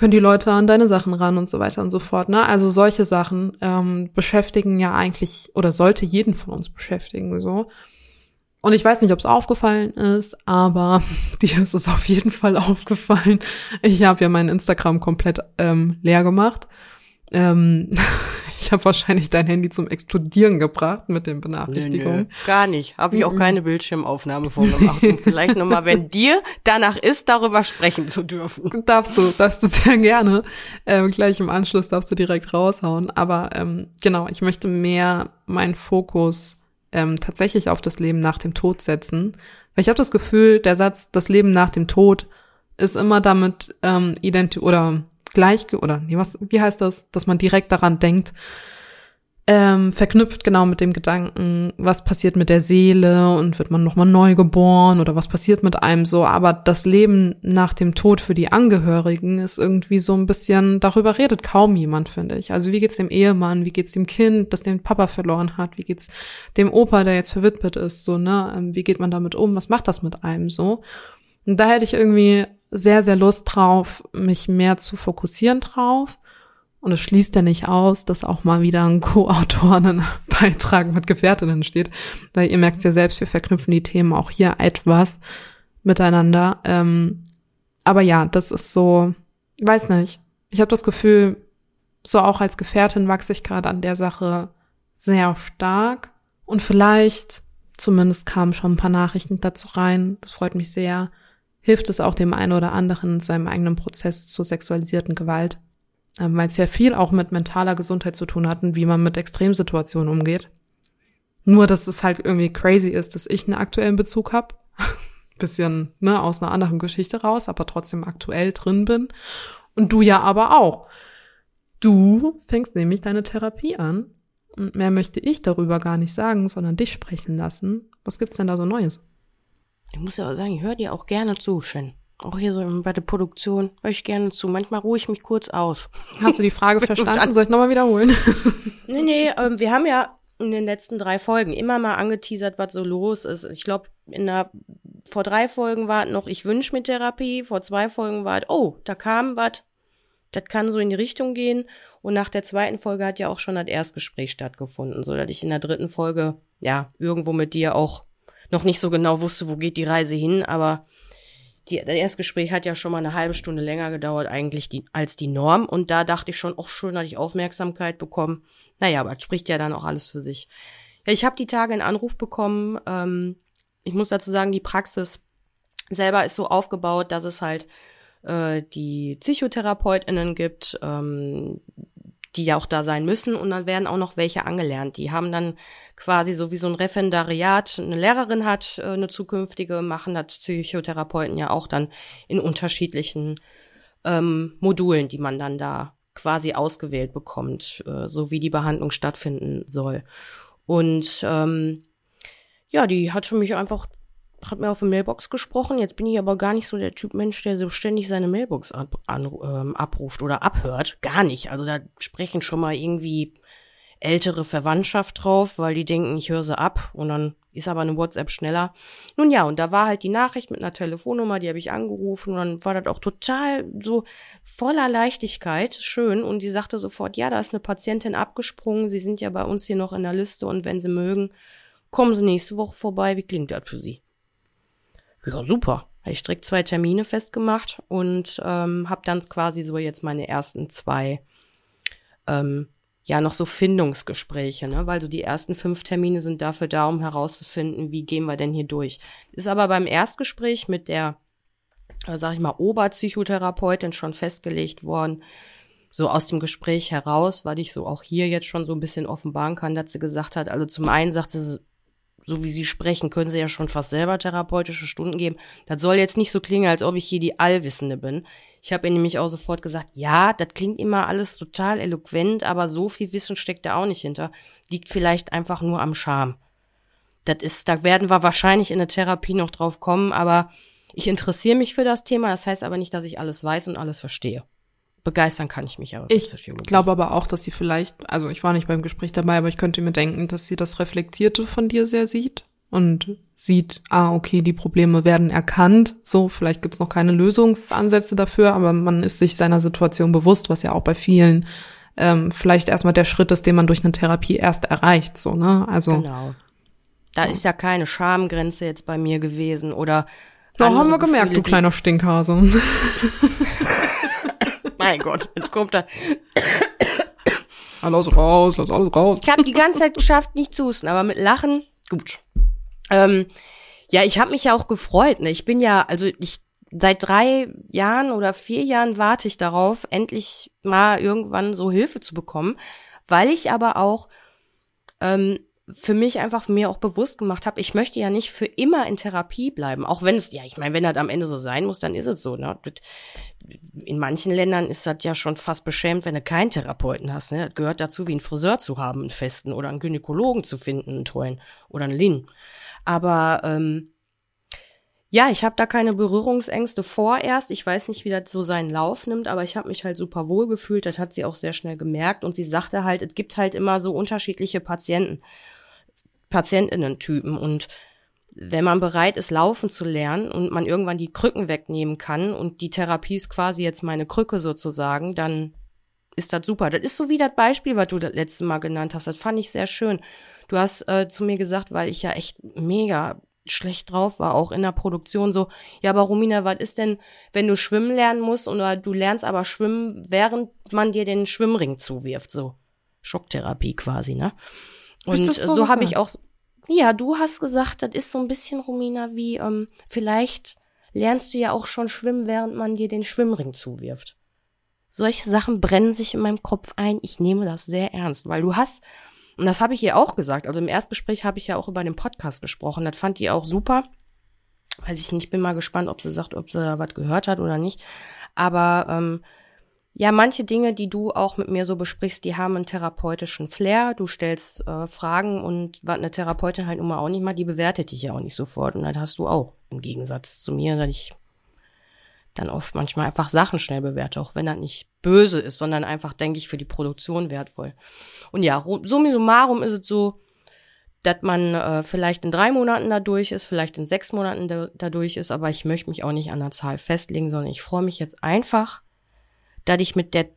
Können die Leute an deine Sachen ran und so weiter und so fort. Ne? Also solche Sachen ähm, beschäftigen ja eigentlich oder sollte jeden von uns beschäftigen. So. Und ich weiß nicht, ob es aufgefallen ist, aber dir ist es auf jeden Fall aufgefallen. Ich habe ja mein Instagram komplett ähm, leer gemacht. Ähm, ich habe wahrscheinlich dein Handy zum Explodieren gebracht mit den Benachrichtigungen. Nö, nö, gar nicht. Habe ich auch keine Bildschirmaufnahme vorgemacht. um vielleicht nochmal, wenn dir danach ist, darüber sprechen zu dürfen. Darfst du, darfst du sehr gerne. Ähm, gleich im Anschluss darfst du direkt raushauen. Aber ähm, genau, ich möchte mehr meinen Fokus ähm, tatsächlich auf das Leben nach dem Tod setzen. Weil ich habe das Gefühl, der Satz, das Leben nach dem Tod ist immer damit ähm, identi oder gleich oder nee, was, wie heißt das, dass man direkt daran denkt, ähm, verknüpft genau mit dem Gedanken, was passiert mit der Seele und wird man nochmal neu geboren oder was passiert mit einem so. Aber das Leben nach dem Tod für die Angehörigen ist irgendwie so ein bisschen, darüber redet kaum jemand, finde ich. Also wie geht's dem Ehemann, wie geht's dem Kind, das den Papa verloren hat, wie geht's dem Opa, der jetzt verwitwet ist, so, ne? Ähm, wie geht man damit um, was macht das mit einem so? Und da hätte ich irgendwie sehr, sehr Lust drauf, mich mehr zu fokussieren drauf und es schließt ja nicht aus, dass auch mal wieder ein Co-Autor einen Beitrag mit Gefährtinnen steht. Weil ihr merkt ja selbst, wir verknüpfen die Themen auch hier etwas miteinander. Ähm, aber ja, das ist so, weiß nicht. Ich habe das Gefühl, so auch als Gefährtin wachse ich gerade an der Sache sehr stark. Und vielleicht, zumindest kamen schon ein paar Nachrichten dazu rein, das freut mich sehr, hilft es auch dem einen oder anderen in seinem eigenen Prozess zur sexualisierten Gewalt ähm, weil es ja viel auch mit mentaler Gesundheit zu tun hat und wie man mit Extremsituationen umgeht. Nur, dass es halt irgendwie crazy ist, dass ich einen aktuellen Bezug habe. Bisschen ne, aus einer anderen Geschichte raus, aber trotzdem aktuell drin bin. Und du ja aber auch. Du fängst nämlich deine Therapie an. Und mehr möchte ich darüber gar nicht sagen, sondern dich sprechen lassen. Was gibt's denn da so Neues? Ich muss ja auch sagen, ich höre dir auch gerne zu, Shen. Auch hier so bei der Produktion höre ich gerne zu. Manchmal ruhe ich mich kurz aus. Hast du die Frage verstanden? Soll ich nochmal wiederholen? nee, nee, ähm, wir haben ja in den letzten drei Folgen immer mal angeteasert, was so los ist. Ich glaube, in der vor drei Folgen war noch ich wünsch mir Therapie, vor zwei Folgen war oh, da kam was, das kann so in die Richtung gehen. Und nach der zweiten Folge hat ja auch schon das Erstgespräch stattgefunden, so dass ich in der dritten Folge ja irgendwo mit dir auch noch nicht so genau wusste, wo geht die Reise hin, aber die, das Erstgespräch hat ja schon mal eine halbe Stunde länger gedauert eigentlich die, als die Norm. Und da dachte ich schon, auch schön, dass ich Aufmerksamkeit bekommen. Naja, aber es spricht ja dann auch alles für sich. Ja, ich habe die Tage einen Anruf bekommen. Ähm, ich muss dazu sagen, die Praxis selber ist so aufgebaut, dass es halt äh, die PsychotherapeutInnen gibt, ähm, die ja auch da sein müssen und dann werden auch noch welche angelernt. Die haben dann quasi so wie so ein Referendariat, eine Lehrerin hat äh, eine zukünftige, machen das Psychotherapeuten ja auch dann in unterschiedlichen ähm, Modulen, die man dann da quasi ausgewählt bekommt, äh, so wie die Behandlung stattfinden soll. Und ähm, ja, die hat für mich einfach hat mir auf der Mailbox gesprochen. Jetzt bin ich aber gar nicht so der Typ Mensch, der so ständig seine Mailbox ab, an, ähm, abruft oder abhört. Gar nicht. Also da sprechen schon mal irgendwie ältere Verwandtschaft drauf, weil die denken, ich höre sie ab und dann ist aber eine WhatsApp schneller. Nun ja, und da war halt die Nachricht mit einer Telefonnummer, die habe ich angerufen und dann war das auch total so voller Leichtigkeit, schön und die sagte sofort, ja, da ist eine Patientin abgesprungen, sie sind ja bei uns hier noch in der Liste und wenn sie mögen, kommen sie nächste Woche vorbei, wie klingt das für sie? Ja, super. Habe ich direkt zwei Termine festgemacht und ähm, habe dann quasi so jetzt meine ersten zwei, ähm, ja, noch so Findungsgespräche, ne? weil so die ersten fünf Termine sind dafür da, um herauszufinden, wie gehen wir denn hier durch. Ist aber beim Erstgespräch mit der, äh, sag ich mal, Oberpsychotherapeutin schon festgelegt worden, so aus dem Gespräch heraus, weil ich so auch hier jetzt schon so ein bisschen offenbaren kann, dass sie gesagt hat, also zum einen sagt sie, so wie Sie sprechen, können Sie ja schon fast selber therapeutische Stunden geben. Das soll jetzt nicht so klingen, als ob ich hier die Allwissende bin. Ich habe ihr nämlich auch sofort gesagt, ja, das klingt immer alles total eloquent, aber so viel Wissen steckt da auch nicht hinter. Liegt vielleicht einfach nur am Charme. Das ist, da werden wir wahrscheinlich in der Therapie noch drauf kommen, aber ich interessiere mich für das Thema. Das heißt aber nicht, dass ich alles weiß und alles verstehe. Begeistern kann ich mich aber. für Ich Psychologie. glaube aber auch, dass sie vielleicht, also ich war nicht beim Gespräch dabei, aber ich könnte mir denken, dass sie das Reflektierte von dir sehr sieht und sieht, ah, okay, die Probleme werden erkannt. So, vielleicht gibt's noch keine Lösungsansätze dafür, aber man ist sich seiner Situation bewusst, was ja auch bei vielen ähm, vielleicht erstmal der Schritt ist, den man durch eine Therapie erst erreicht. So, ne? Also Genau. Da ist ja keine Schamgrenze jetzt bei mir gewesen oder. da haben wir gemerkt, Gefühle, du kleiner Stinkhase. Mein Gott, jetzt kommt da. Alles raus, lass alles raus. Ich habe die ganze Zeit geschafft, nicht zu husten, aber mit Lachen, gut. Ähm, ja, ich habe mich ja auch gefreut. Ne? Ich bin ja, also ich seit drei Jahren oder vier Jahren warte ich darauf, endlich mal irgendwann so Hilfe zu bekommen, weil ich aber auch ähm, für mich einfach mir auch bewusst gemacht habe, ich möchte ja nicht für immer in Therapie bleiben, auch wenn es, ja, ich meine, wenn das am Ende so sein muss, dann ist es so. Ne? In manchen Ländern ist das ja schon fast beschämt, wenn du keinen Therapeuten hast. Ne? Das gehört dazu, wie einen Friseur zu haben, einen festen, oder einen Gynäkologen zu finden, einen tollen, oder einen Lin. Aber ähm, ja, ich habe da keine Berührungsängste vorerst. Ich weiß nicht, wie das so seinen Lauf nimmt, aber ich habe mich halt super wohl gefühlt. Das hat sie auch sehr schnell gemerkt. Und sie sagte halt, es gibt halt immer so unterschiedliche Patienten, Patientinnen-Typen. Und wenn man bereit ist, laufen zu lernen und man irgendwann die Krücken wegnehmen kann und die Therapie ist quasi jetzt meine Krücke sozusagen, dann ist das super. Das ist so wie das Beispiel, was du das letzte Mal genannt hast. Das fand ich sehr schön. Du hast äh, zu mir gesagt, weil ich ja echt mega schlecht drauf war, auch in der Produktion so, ja, aber Romina, was ist denn, wenn du schwimmen lernen musst oder du lernst aber schwimmen, während man dir den Schwimmring zuwirft, so Schocktherapie quasi, ne? Und so so habe ich auch, ja, du hast gesagt, das ist so ein bisschen, Romina, wie, ähm, vielleicht lernst du ja auch schon schwimmen, während man dir den Schwimmring zuwirft. Solche Sachen brennen sich in meinem Kopf ein. Ich nehme das sehr ernst, weil du hast, und das habe ich ihr auch gesagt, also im Erstgespräch habe ich ja auch über den Podcast gesprochen, das fand ihr auch super. Weiß ich nicht, bin mal gespannt, ob sie sagt, ob sie da was gehört hat oder nicht. Aber ähm, ja, manche Dinge, die du auch mit mir so besprichst, die haben einen therapeutischen Flair. Du stellst äh, Fragen und was eine Therapeutin halt immer auch nicht mal, die bewertet dich ja auch nicht sofort. Und das hast du auch im Gegensatz zu mir, dass ich dann oft manchmal einfach Sachen schnell bewerte, auch wenn das nicht böse ist, sondern einfach, denke ich, für die Produktion wertvoll. Und ja, summi summarum ist es so, dass man äh, vielleicht in drei Monaten da durch ist, vielleicht in sechs Monaten da, da durch ist, aber ich möchte mich auch nicht an der Zahl festlegen, sondern ich freue mich jetzt einfach, dass ich mit der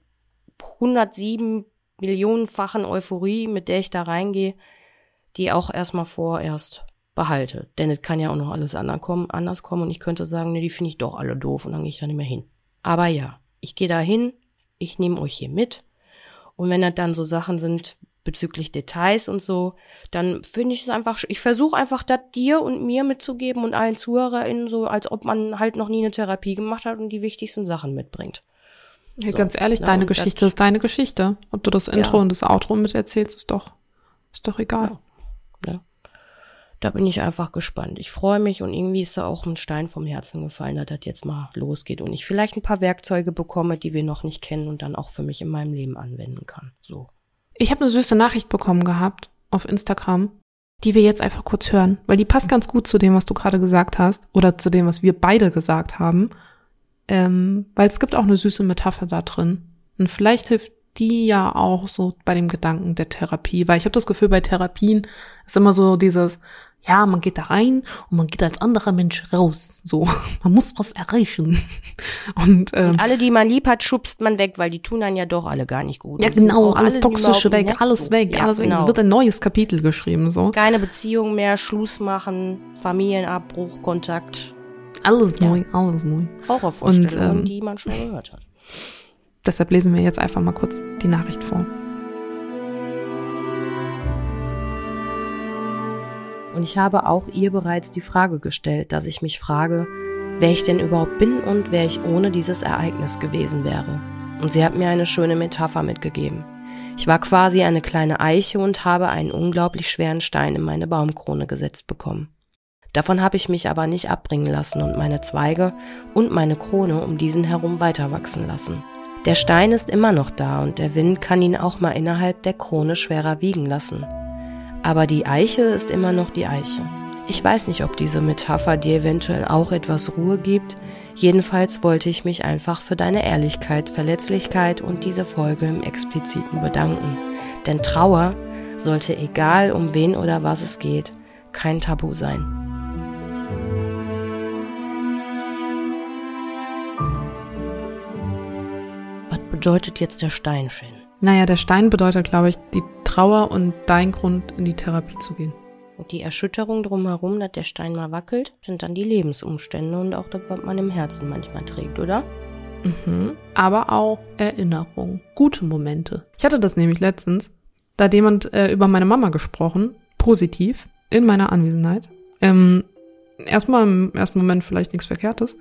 107 Millionenfachen Euphorie, mit der ich da reingehe, die auch erstmal vorerst behalte. Denn es kann ja auch noch alles anders kommen und ich könnte sagen, nee, die finde ich doch alle doof und dann gehe ich da nicht mehr hin. Aber ja, ich gehe da hin, ich nehme euch hier mit und wenn das dann so Sachen sind bezüglich Details und so, dann finde ich es einfach, ich versuche einfach das dir und mir mitzugeben und allen ZuhörerInnen so, als ob man halt noch nie eine Therapie gemacht hat und die wichtigsten Sachen mitbringt. Ja, So. ganz ehrlich, Na, deine Geschichte ist deine Geschichte. Ob du das Intro Ja. und das Outro mit erzählst, ist doch, ist doch egal. Da bin ich einfach gespannt. Ich freue mich und irgendwie ist da auch ein Stein vom Herzen gefallen, dass das jetzt mal losgeht und ich vielleicht ein paar Werkzeuge bekomme, die wir noch nicht kennen und dann auch für mich in meinem Leben anwenden kann. So. Ich habe eine süße Nachricht bekommen gehabt auf Instagram, die wir jetzt einfach kurz hören, weil die passt ganz gut zu dem, was du gerade gesagt hast oder zu dem, was wir beide gesagt haben. Ähm, weil es gibt auch eine süße Metapher da drin. Und vielleicht hilft die ja auch so bei dem Gedanken der Therapie, weil ich habe das Gefühl, bei Therapien ist immer so dieses, ja, man geht da rein und man geht als anderer Mensch raus. So, man muss was erreichen. Und ähm, Alle, die man lieb hat, schubst man weg, weil die tun dann ja doch alle gar nicht gut. ja, Und genau, alles alle, Toxische weg, alles weg, Ja, alles weg. Es genau. wird ein neues Kapitel geschrieben, so. Keine Beziehung mehr, Schluss machen, Familienabbruch, Kontakt. Alles Ja. neu, alles neu. Horrorvorstellungen, Und, ähm, die man schon gehört hat. Deshalb lesen wir jetzt einfach mal kurz die Nachricht vor. Und ich habe auch ihr bereits die Frage gestellt, dass ich mich frage, wer ich denn überhaupt bin und wer ich ohne dieses Ereignis gewesen wäre. Und sie hat mir eine schöne Metapher mitgegeben. Ich war quasi eine kleine Eiche und habe einen unglaublich schweren Stein in meine Baumkrone gesetzt bekommen. Davon habe ich mich aber nicht abbringen lassen und meine Zweige und meine Krone um diesen herum weiter wachsen lassen. Der Stein ist immer noch da und der Wind kann ihn auch mal innerhalb der Krone schwerer wiegen lassen. Aber die Eiche ist immer noch die Eiche. Ich weiß nicht, ob diese Metapher dir eventuell auch etwas Ruhe gibt. Jedenfalls wollte ich mich einfach für deine Ehrlichkeit, Verletzlichkeit und diese Folge im Expliziten bedanken. Denn Trauer sollte, egal um wen oder was es geht, kein Tabu sein. Bedeutet jetzt der Steinchen? Naja, der Stein bedeutet, glaube ich, die Trauer und dein Grund, in die Therapie zu gehen. Und die Erschütterung drumherum, dass der Stein mal wackelt, sind dann die Lebensumstände und auch das, was man im Herzen manchmal trägt, oder? Mhm. Aber auch Erinnerungen, gute Momente. Ich hatte das nämlich letztens. Da hat jemand äh, über meine Mama gesprochen, positiv, in meiner Anwesenheit. Ähm, erstmal im ersten Moment vielleicht nichts Verkehrtes.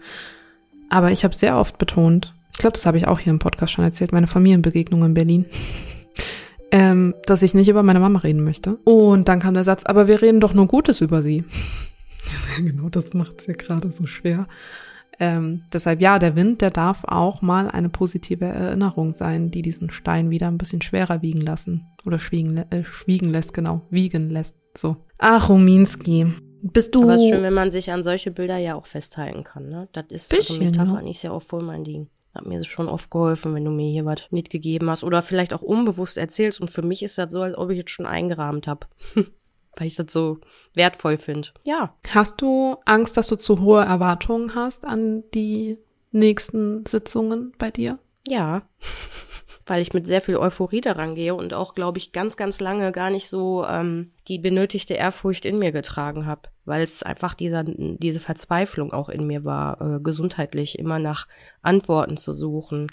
Aber ich habe sehr oft betont, ich glaube, das habe ich auch hier im Podcast schon erzählt, meine Familienbegegnung in Berlin ähm, dass ich nicht über meine Mama reden möchte. Und dann kam der Satz, aber wir reden doch nur Gutes über sie. genau, das macht es ja gerade so schwer. Ähm, deshalb ja, der Wind, der darf auch mal eine positive Erinnerung sein, die diesen Stein wieder ein bisschen schwerer wiegen lassen. Oder schwiegen, äh, schwiegen lässt, genau. Wiegen lässt, so. Ach, Ruminski. Bist du. Aber es ist schön, wenn man sich an solche Bilder ja auch festhalten kann, ne? Das ist Bisschen, also Metapher ja. nicht ja auch voll mein Ding. Hat mir schon oft geholfen, wenn du mir hier was mitgegeben hast oder vielleicht auch unbewusst erzählst. Und für mich ist das so, als ob ich jetzt schon eingerahmt habe. Weil ich das so wertvoll finde. Ja. Hast du Angst, dass du zu hohe Erwartungen hast an die nächsten Sitzungen bei dir? Ja. Weil ich mit sehr viel Euphorie daran gehe und auch, glaube ich, ganz, ganz lange gar nicht so ähm, die benötigte Ehrfurcht in mir getragen habe. Weil es einfach dieser, diese Verzweiflung auch in mir war, äh, gesundheitlich immer nach Antworten zu suchen,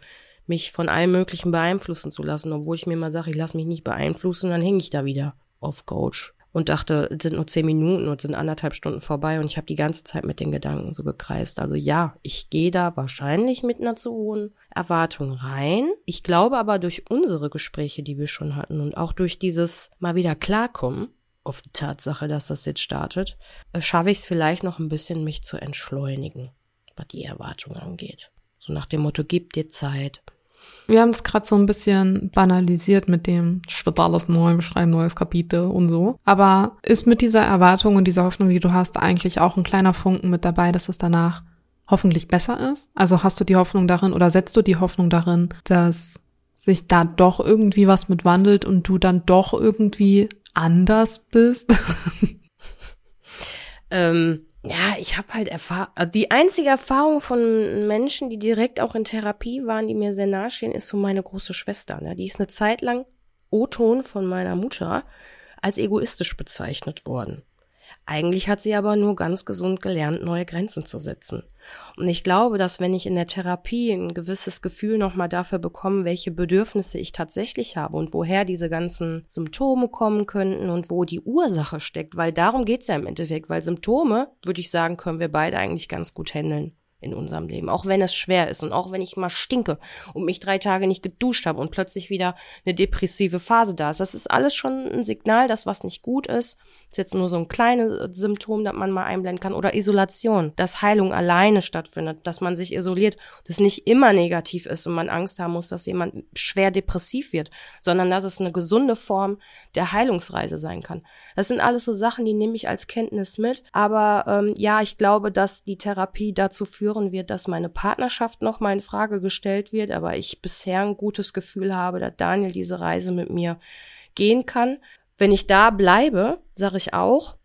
mich von allem Möglichen beeinflussen zu lassen, obwohl ich mir mal sage, ich lasse mich nicht beeinflussen, dann hänge ich da wieder auf Coach und dachte, sind nur zehn Minuten und sind anderthalb Stunden vorbei und ich habe die ganze Zeit mit den Gedanken so gekreist. Also ja, ich gehe da wahrscheinlich mit einer zu hohen Erwartung rein. Ich glaube aber durch unsere Gespräche, die wir schon hatten und auch durch dieses mal wieder klarkommen auf die Tatsache, dass das jetzt startet, äh, schaffe ich es vielleicht noch ein bisschen, mich zu entschleunigen, was die Erwartung angeht. So nach dem Motto, gib dir Zeit, Wir haben es gerade so ein bisschen banalisiert mit dem, ich wird alles neu, wir schreiben neues Kapitel und so. Aber ist mit dieser Erwartung und dieser Hoffnung, die du hast, eigentlich auch ein kleiner Funken mit dabei, dass es danach hoffentlich besser ist? Also hast du die Hoffnung darin oder setzt du die Hoffnung darin, dass sich da doch irgendwie was mit wandelt und du dann doch irgendwie anders bist? Ähm, ja, ich habe halt erfahren, also die einzige Erfahrung von Menschen, die direkt auch in Therapie waren, die mir sehr nahestehen, ist so meine große Schwester. Ne? Die ist eine Zeit lang O-Ton von meiner Mutter als egoistisch bezeichnet worden. Eigentlich hat sie aber nur ganz gesund gelernt, neue Grenzen zu setzen. Und ich glaube, dass wenn ich in der Therapie ein gewisses Gefühl nochmal dafür bekomme, welche Bedürfnisse ich tatsächlich habe und woher diese ganzen Symptome kommen könnten und wo die Ursache steckt, weil darum geht's ja im Endeffekt, weil Symptome, würde ich sagen, können wir beide eigentlich ganz gut handeln in unserem Leben, auch wenn es schwer ist und auch wenn ich mal stinke und mich drei Tage nicht geduscht habe und plötzlich wieder eine depressive Phase da ist. Das ist alles schon ein Signal, dass was nicht gut ist. Ist jetzt nur so ein kleines Symptom, das man mal einblenden kann. Oder Isolation, dass Heilung alleine stattfindet, dass man sich isoliert, das nicht immer negativ ist und man Angst haben muss, dass jemand schwer depressiv wird, sondern dass es eine gesunde Form der Heilungsreise sein kann. Das sind alles so Sachen, die nehme ich als Kenntnis mit. Aber ähm, ja, ich glaube, dass die Therapie dazu führen wird, dass meine Partnerschaft noch mal in Frage gestellt wird, aber ich bisher ein gutes Gefühl habe, dass Daniel diese Reise mit mir gehen kann. Wenn ich da bleibe, sage ich auch,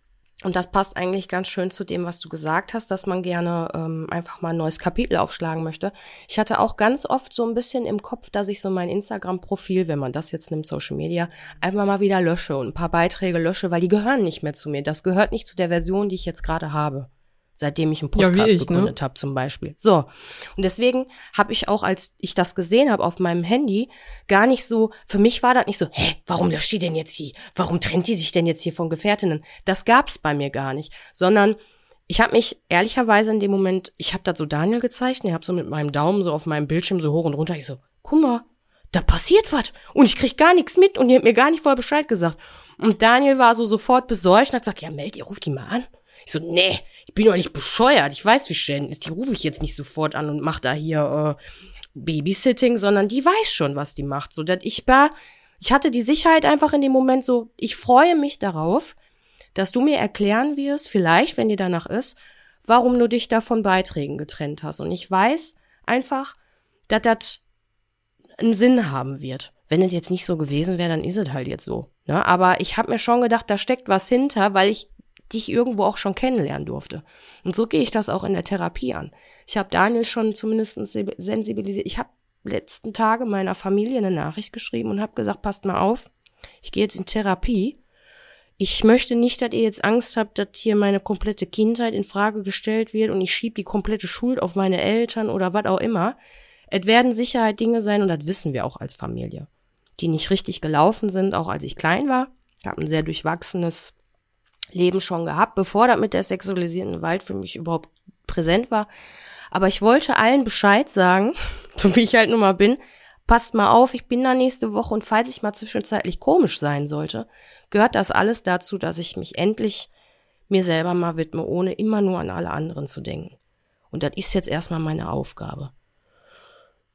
und das passt eigentlich ganz schön zu dem, was du gesagt hast, dass man gerne ähm, einfach mal ein neues Kapitel aufschlagen möchte. Ich hatte auch ganz oft so ein bisschen im Kopf, dass ich so mein Instagram-Profil, wenn man das jetzt nimmt, Social Media, einfach mal wieder lösche und ein paar Beiträge lösche, weil die gehören nicht mehr zu mir. Das gehört nicht zu der Version, die ich jetzt gerade habe seitdem ich einen Ja, Podcast wie ich, ne? gegründet habe zum Beispiel. So. Und deswegen habe ich auch, als ich das gesehen habe auf meinem Handy, gar nicht so, für mich war das nicht so, hä, warum löscht die denn jetzt hier? Warum trennt die sich denn jetzt hier von Gefährtinnen? Das gab's bei mir gar nicht, sondern ich habe mich ehrlicherweise in dem Moment, ich habe da so Daniel gezeichnet, ich habe so mit meinem Daumen so auf meinem Bildschirm so hoch und runter, ich so, guck mal, da passiert was. Und ich krieg gar nichts mit und ihr habt mir gar nicht vorher Bescheid gesagt. Und Daniel war so sofort besorgt und hat gesagt, ja, meld ihr, ruft die mal an. Ich so, nee, ich bin doch nicht bescheuert. Ich weiß, wie schnell ist. Die rufe ich jetzt nicht sofort an und mach da hier äh, Babysitting, sondern die weiß schon, was die macht. So, dass ich war, ich hatte die Sicherheit einfach in dem Moment so, ich freue mich darauf, dass du mir erklären wirst, vielleicht, wenn dir danach ist, warum du dich da von Beiträgen getrennt hast. Und ich weiß einfach, dass das einen Sinn haben wird. Wenn es jetzt nicht so gewesen wäre, dann ist es halt jetzt so. Ne? Aber ich habe mir schon gedacht, da steckt was hinter, weil ich dich irgendwo auch schon kennenlernen durfte. Und so gehe ich das auch in der Therapie an. Ich habe Daniel schon zumindest sensibilisiert. Ich habe letzten Tage meiner Familie eine Nachricht geschrieben und habe gesagt, passt mal auf, ich gehe jetzt in Therapie. Ich möchte nicht, dass ihr jetzt Angst habt, dass hier meine komplette Kindheit in Frage gestellt wird und ich schiebe die komplette Schuld auf meine Eltern oder was auch immer. Es werden Sicherheit Dinge sein, und das wissen wir auch als Familie, die nicht richtig gelaufen sind, auch als ich klein war. Ich habe ein sehr durchwachsenes Leben schon gehabt, bevor das mit der sexualisierten Gewalt für mich überhaupt präsent war. Aber ich wollte allen Bescheid sagen, so wie ich halt nun mal bin, passt mal auf, ich bin da nächste Woche und falls ich mal zwischenzeitlich komisch sein sollte, gehört das alles dazu, dass ich mich endlich mir selber mal widme, ohne immer nur an alle anderen zu denken. Und das ist jetzt erstmal meine Aufgabe.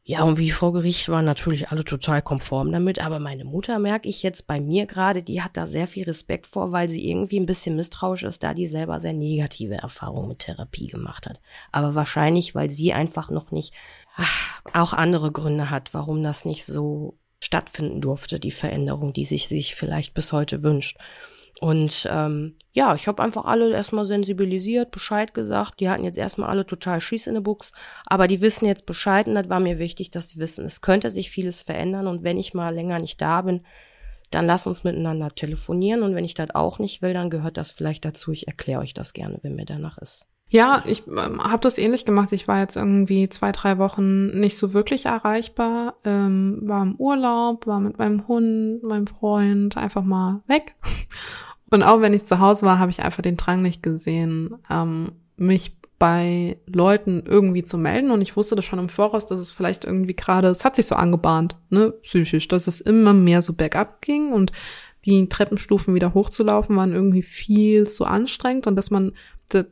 Ja, und wie vor Gericht waren natürlich alle total konform damit, aber meine Mutter merke ich jetzt bei mir gerade, die hat da sehr viel Respekt vor, weil sie irgendwie ein bisschen misstrauisch ist, da die selber sehr negative Erfahrungen mit Therapie gemacht hat. Aber wahrscheinlich, weil sie einfach noch nicht ach, auch andere Gründe hat, warum das nicht so stattfinden durfte, die Veränderung, die sich sich vielleicht bis heute wünscht. Und ähm, ja, ich habe einfach alle erstmal sensibilisiert, Bescheid gesagt. Die hatten jetzt erstmal alle total Schieß in der Buchs, aber die wissen jetzt Bescheid und das war mir wichtig, dass sie wissen, es könnte sich vieles verändern und wenn ich mal länger nicht da bin, dann lass uns miteinander telefonieren und wenn ich das auch nicht will, dann gehört das vielleicht dazu. Ich erkläre euch das gerne, wenn mir danach ist. Ja, ich ähm, habe das ähnlich gemacht. Ich war jetzt irgendwie zwei, drei Wochen nicht so wirklich erreichbar, ähm, war im Urlaub, war mit meinem Hund, meinem Freund einfach mal weg und auch wenn ich zu Hause war, habe ich einfach den Drang nicht gesehen, ähm, mich bei Leuten irgendwie zu melden. Und ich wusste das schon im Voraus, dass es vielleicht irgendwie gerade, es hat sich so angebahnt, ne, psychisch, dass es immer mehr so bergab ging und die Treppenstufen wieder hochzulaufen waren irgendwie viel zu anstrengend und dass man,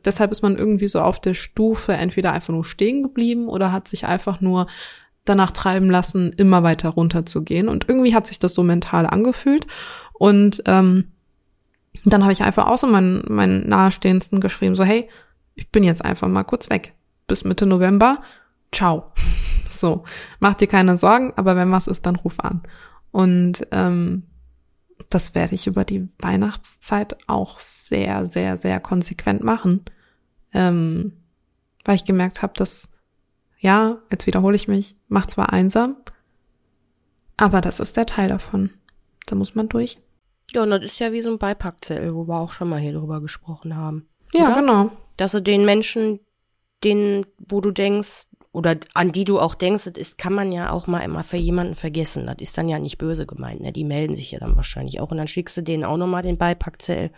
deshalb ist man irgendwie so auf der Stufe entweder einfach nur stehen geblieben oder hat sich einfach nur danach treiben lassen, immer weiter runter zu gehen. Und irgendwie hat sich das so mental angefühlt. Und ähm, und dann habe ich einfach auch so meinen, meinen Nahestehendsten geschrieben, so, hey, ich bin jetzt einfach mal kurz weg. Bis Mitte November. Ciao. So, mach dir keine Sorgen, aber wenn was ist, dann ruf an. Und ähm, das werde ich über die Weihnachtszeit auch sehr, sehr, sehr konsequent machen. Ähm, weil ich gemerkt habe, dass, ja, jetzt wiederhole ich mich, macht zwar einsam, aber das ist der Teil davon. Da muss man durch. Ja, und das ist ja wie so ein Beipackzettel, wo wir auch schon mal hier drüber gesprochen haben. Ja, oder? genau. Dass du den Menschen, den, wo du denkst, oder an die du auch denkst, das ist, kann man ja auch mal immer für jemanden vergessen. Das ist dann ja nicht böse gemeint, ne? Die melden sich ja dann wahrscheinlich auch. Und dann schickst du denen auch nochmal den Beipackzettel.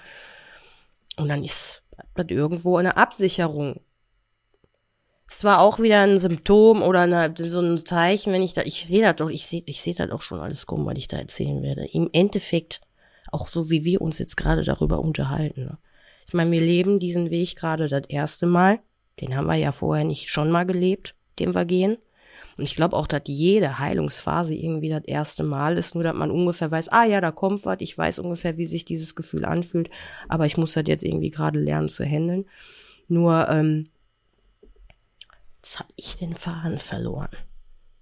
Und dann ist das irgendwo eine Absicherung. Es war auch wieder ein Symptom oder eine, so ein Zeichen, wenn ich da, ich sehe das doch, ich sehe, ich sehe das auch schon alles kommen, was ich da erzählen werde. Im Endeffekt auch so wie wir uns jetzt gerade darüber unterhalten. Ne? Ich meine, wir leben diesen Weg gerade das erste Mal. Den haben wir ja vorher nicht schon mal gelebt, den wir gehen. Und ich glaube auch, dass jede Heilungsphase irgendwie das erste Mal ist, nur dass man ungefähr weiß, ah ja, da kommt was, ich weiß ungefähr, wie sich dieses Gefühl anfühlt, aber ich muss das jetzt irgendwie gerade lernen zu handeln. Nur, ähm, jetzt habe ich den Faden verloren.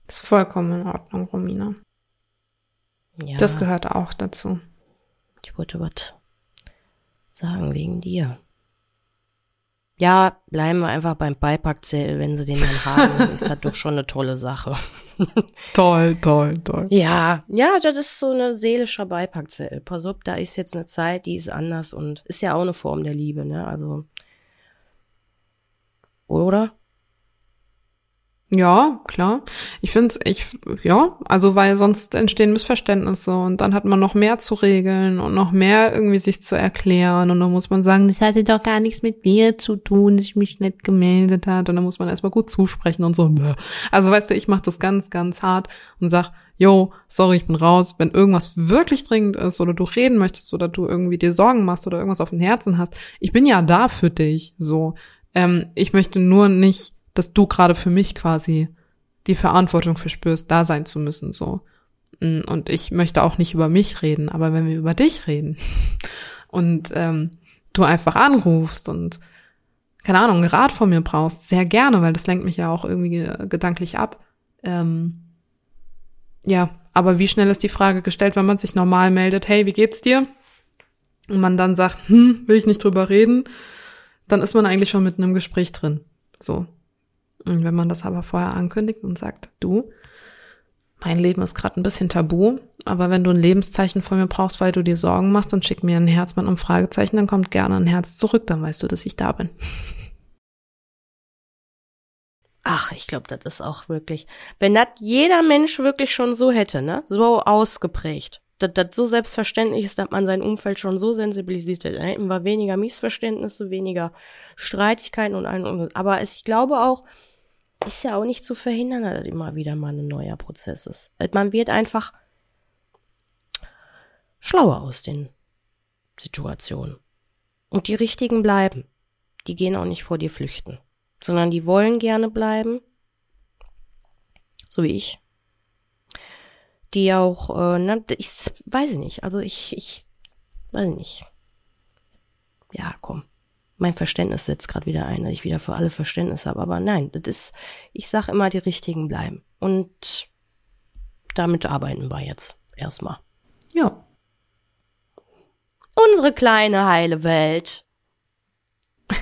Ist vollkommen in Ordnung, Romina. Ja. Das gehört auch dazu. Ich wollte was sagen wegen dir. Ja, bleiben wir einfach beim Beipackzettel, wenn sie den dann haben, ist das doch schon eine tolle Sache. toll, toll, toll. Ja, ja, das ist so eine seelischer Beipackzettel. Pass auf, da ist jetzt eine Zeit, die ist anders und ist ja auch eine Form der Liebe, ne? Also, oder? Ja, klar. Ich finde ich, ja, also weil sonst entstehen Missverständnisse und dann hat man noch mehr zu regeln und noch mehr irgendwie sich zu erklären und dann muss man sagen, das hatte doch gar nichts mit dir zu tun, dass ich mich nicht gemeldet hat und dann muss man erstmal gut zusprechen und so. Also weißt du, ich mache das ganz, ganz hart und sag, yo, sorry, ich bin raus. Wenn irgendwas wirklich dringend ist oder du reden möchtest oder du irgendwie dir Sorgen machst oder irgendwas auf dem Herzen hast, ich bin ja da für dich, so. Ähm, ich möchte nur nicht dass du gerade für mich quasi die Verantwortung verspürst, da sein zu müssen, so. Mm, und ich möchte auch nicht über mich reden, aber wenn wir über dich reden und ähm, du einfach anrufst und keine Ahnung, einen Rat von mir brauchst, sehr gerne, weil das lenkt mich ja auch irgendwie gedanklich ab. Ähm, ja, aber wie schnell ist die Frage gestellt, wenn man sich normal meldet, hey, wie geht's dir? Und man dann sagt, hm, will ich nicht drüber reden, dann ist man eigentlich schon mitten im Gespräch drin. So. Und wenn man das aber vorher ankündigt und sagt, du, mein Leben ist gerade ein bisschen tabu, aber wenn du ein Lebenszeichen von mir brauchst, weil du dir Sorgen machst, dann schick mir ein Herz mit einem Fragezeichen, dann kommt gerne ein Herz zurück, dann weißt du, dass ich da bin. Ach, ich glaube, das ist auch wirklich, wenn das jeder Mensch wirklich schon so hätte, ne, so ausgeprägt, dass das so selbstverständlich ist, dass man sein Umfeld schon so sensibilisiert hat, dann hätten wir weniger Missverständnisse, weniger Streitigkeiten und allen. Aber ich glaube auch, ist ja auch nicht zu verhindern, dass immer wieder mal ein neuer Prozess ist. Man wird einfach schlauer aus den Situationen. Und die Richtigen bleiben. Die gehen auch nicht vor dir flüchten, sondern die wollen gerne bleiben. So wie ich. Die auch, äh, na, ich weiß nicht, also ich, ich, weiß nicht. Ja, komm mein Verständnis setzt gerade wieder ein, dass ich wieder für alle Verständnis habe. Aber nein, das ist, ich sag immer, die richtigen bleiben. Und damit arbeiten wir jetzt erstmal. Ja. Unsere kleine heile Welt.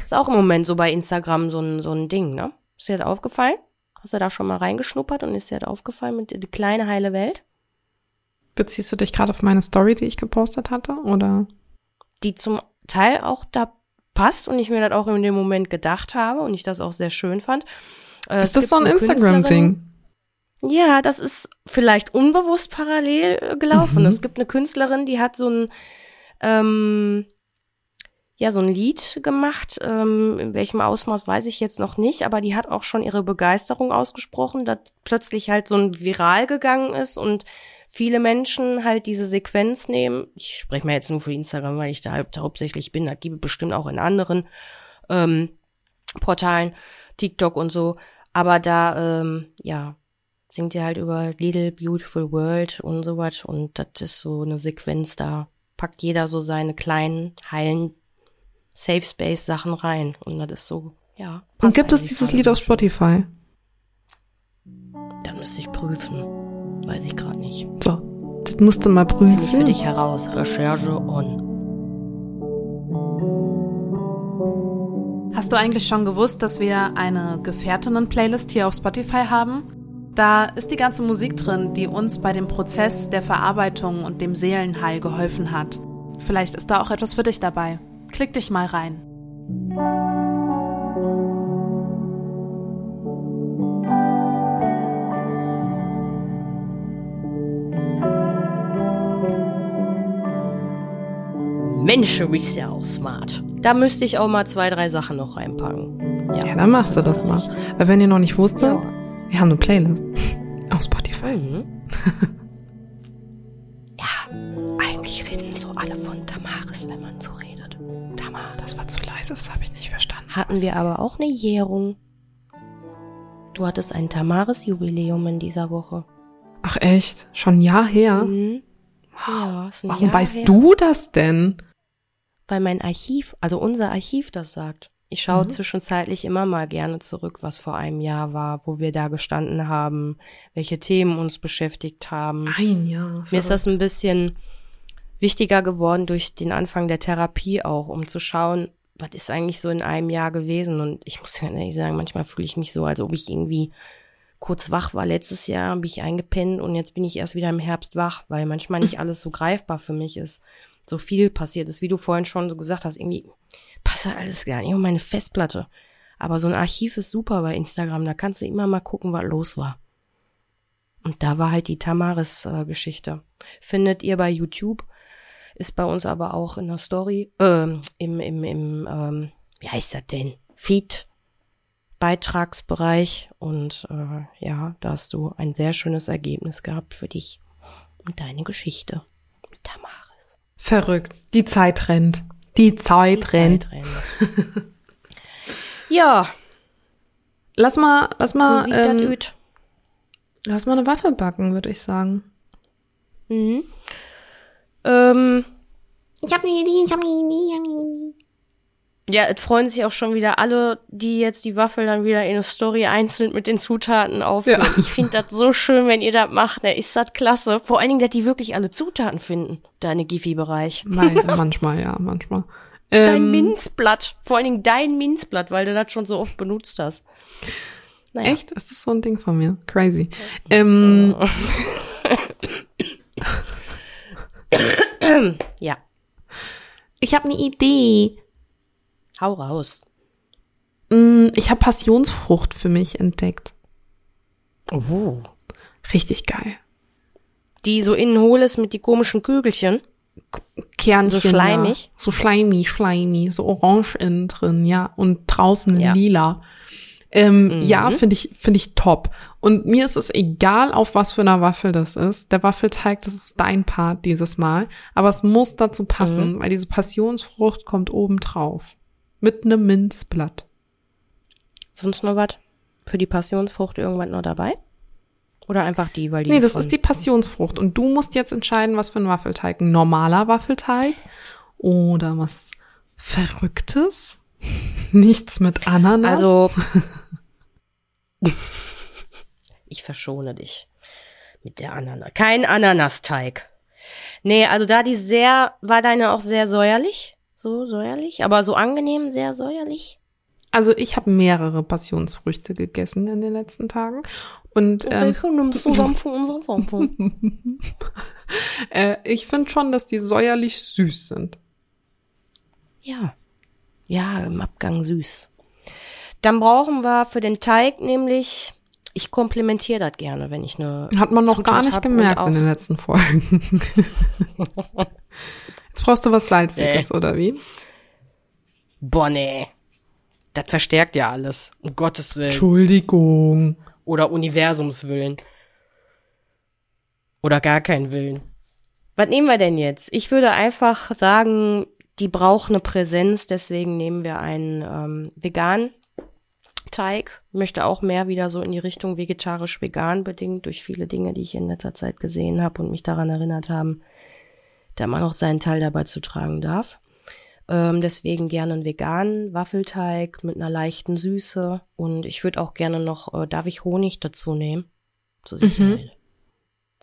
Ist auch im Moment so bei Instagram so ein, so ein Ding, ne? Ist dir das aufgefallen? Hast du da schon mal reingeschnuppert und ist dir das aufgefallen mit die kleine heile Welt? Beziehst du dich gerade auf meine Story, die ich gepostet hatte, oder? Die zum Teil auch da passt und ich mir das auch in dem Moment gedacht habe und ich das auch sehr schön fand. Äh, ist das so ein Instagram-Ding? Ja, das ist vielleicht unbewusst parallel äh, gelaufen. Mhm. Es gibt eine Künstlerin, die hat so ein ähm, ja so ein Lied gemacht. Ähm, in welchem Ausmaß weiß ich jetzt noch nicht, aber die hat auch schon ihre Begeisterung ausgesprochen, dass plötzlich halt so ein Viral gegangen ist und viele Menschen halt diese Sequenz nehmen. Ich spreche mal jetzt nur für Instagram, weil ich da hauptsächlich bin. Da gibt es bestimmt auch in anderen ähm, Portalen, TikTok und so. Aber da, ähm, ja, singt ihr halt über Little Beautiful World und sowas. Und das ist so eine Sequenz, da packt jeder so seine kleinen, heilen Safe Space Sachen rein. Und das ist so, ja. Und gibt es dieses Lied auf Spotify? Da müsste ich prüfen. Weiß ich gerade nicht. So, das musst du mal prüfen. Finde ich für dich heraus. Recherche on. Hast du eigentlich schon gewusst, dass wir eine Gefährtinnen-Playlist hier auf Spotify haben? Da ist die ganze Musik drin, die uns bei dem Prozess der Verarbeitung und dem Seelenheil geholfen hat. Vielleicht ist da auch etwas für dich dabei. Klick dich mal rein. Mensch, du bist ja auch smart. Da müsste ich auch mal zwei, drei Sachen noch reinpacken. Ja, ja dann machst du das mal. Weil wenn ihr noch nicht wusstet, ja. wir haben eine Playlist auf Spotify. Mhm. ja, eigentlich reden so alle von Tamaris, wenn man so redet. Tamaris. Das war zu leise, das habe ich nicht verstanden. Hatten wir aber auch eine Jährung. Du hattest ein Tamaris-Jubiläum in dieser Woche. Ach echt? Schon ein Jahr her? Mhm. Wow. Ja, Warum Jahr weißt her. du das denn? Weil mein Archiv, also unser Archiv das sagt. Ich schaue mhm. zwischenzeitlich immer mal gerne zurück, was vor einem Jahr war, wo wir da gestanden haben, welche Themen uns beschäftigt haben. Ein Jahr. Verrückt. Mir ist das ein bisschen wichtiger geworden durch den Anfang der Therapie auch, um zu schauen, was ist eigentlich so in einem Jahr gewesen. Und ich muss ja ehrlich sagen, manchmal fühle ich mich so, als ob ich irgendwie kurz wach war. Letztes Jahr bin ich eingepennt und jetzt bin ich erst wieder im Herbst wach, weil manchmal nicht alles so greifbar für mich ist so viel passiert ist, wie du vorhin schon so gesagt hast, irgendwie passt da alles gar nicht. Und meine Festplatte Aber so ein Archiv ist super bei Instagram. Da kannst du immer mal gucken, was los war. Und da war halt die Tamaris-Geschichte. Findet ihr bei YouTube. Ist bei uns aber auch in der Story, ähm, im, im, im, ähm, wie heißt das denn? Feed. Beitragsbereich und äh, ja, da hast du ein sehr schönes Ergebnis gehabt für dich und deine Geschichte mit Tamaris. Verrückt. Die Zeit rennt. Die Zeit Die rennt. Zeit rennt. ja, Lass mal, lass so mal, sieht ähm, lass mal eine Waffe backen, würde ich sagen. Mhm. Ähm, Ich habe eine Idee, ich habe eine Idee, ich habe eine Idee. Ja, es freuen sich auch schon wieder alle, die jetzt die Waffel dann wieder in eine Story einzeln mit den Zutaten aufnehmen. Ja. Ich finde das so schön, wenn ihr das macht. Ne? Ist das klasse. Vor allen Dingen, dass die wirklich alle Zutaten finden, deine Gifi-Bereich. Manchmal, ja, manchmal. Dein Ähm, Minzblatt. Vor allen Dingen dein Minzblatt, weil du das schon so oft benutzt hast. Naja. Echt? Ist das so ein Ding von mir? Crazy. Ähm, Ja, ich habe eine Idee. Hau raus. Mm, Ich habe Passionsfrucht für mich entdeckt. Oh. Richtig geil. Die so innen hohl ist mit die komischen Kügelchen. Kernchen. So schleimig? Ja. So schleimy, schleimy, so orange innen drin, ja. Und draußen Ja. lila. Ähm, Mhm. Ja, finde ich, finde ich top. Und mir ist es egal, auf was für einer Waffel das ist. Der Waffelteig, das ist dein Part dieses Mal. Aber es muss dazu passen, Mhm. weil diese Passionsfrucht kommt oben drauf. Mit einem Minzblatt. Sonst noch was? Für die Passionsfrucht irgendwas noch dabei? Oder einfach die, weil die. Nee, das ist die Passionsfrucht. Und du musst jetzt entscheiden, was für ein Waffelteig. Ein normaler Waffelteig oder was Verrücktes? Nichts mit Ananas? Also. ich verschone dich. Mit der Ananas. Kein Ananasteig. Nee, also da die sehr, war deine auch sehr säuerlich. So säuerlich, aber so angenehm, sehr säuerlich. Also ich habe mehrere Passionsfrüchte gegessen in den letzten Tagen. Und ähm, äh, ich finde schon, dass die säuerlich süß sind. Ja. Ja, im Abgang süß. Dann brauchen wir für den Teig nämlich, ich komplementiere das gerne, wenn ich eine. Hat man noch Zutat gar nicht gemerkt in den letzten Folgen. Brauchst du was Salziges, oder wie? Boah, nee. Das verstärkt ja alles. Um Gottes Willen. Entschuldigung. Oder Universumswillen. Oder gar keinen Willen. Was nehmen wir denn jetzt? Ich würde einfach sagen, die braucht eine Präsenz, deswegen nehmen wir einen ähm, veganen Teig. Möchte auch mehr wieder so in die Richtung vegetarisch-vegan bedingt durch viele Dinge, die ich in letzter Zeit gesehen habe und mich daran erinnert haben, da man auch seinen Teil dabei zu tragen darf. Ähm, deswegen gerne einen veganen Waffelteig mit einer leichten Süße. Und ich würde auch gerne noch, äh, darf ich Honig dazu nehmen? Zur Sicherheit.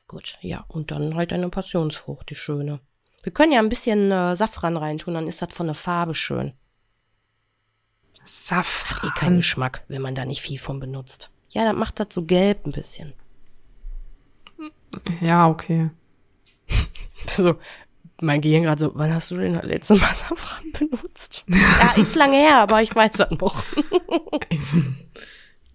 Gut, ja. Und dann halt eine Passionsfrucht, die schöne. Wir können ja ein bisschen äh, Safran reintun, dann ist das von der Farbe schön. Eh kein Safran. Geschmack, wenn man da nicht viel von benutzt. Ja, dann macht das so gelb ein bisschen. Ja, okay. So, mein Gehirn gerade so, wann hast du denn das letzte Mal Safran benutzt? ja, ist lange her, aber ich weiß das noch.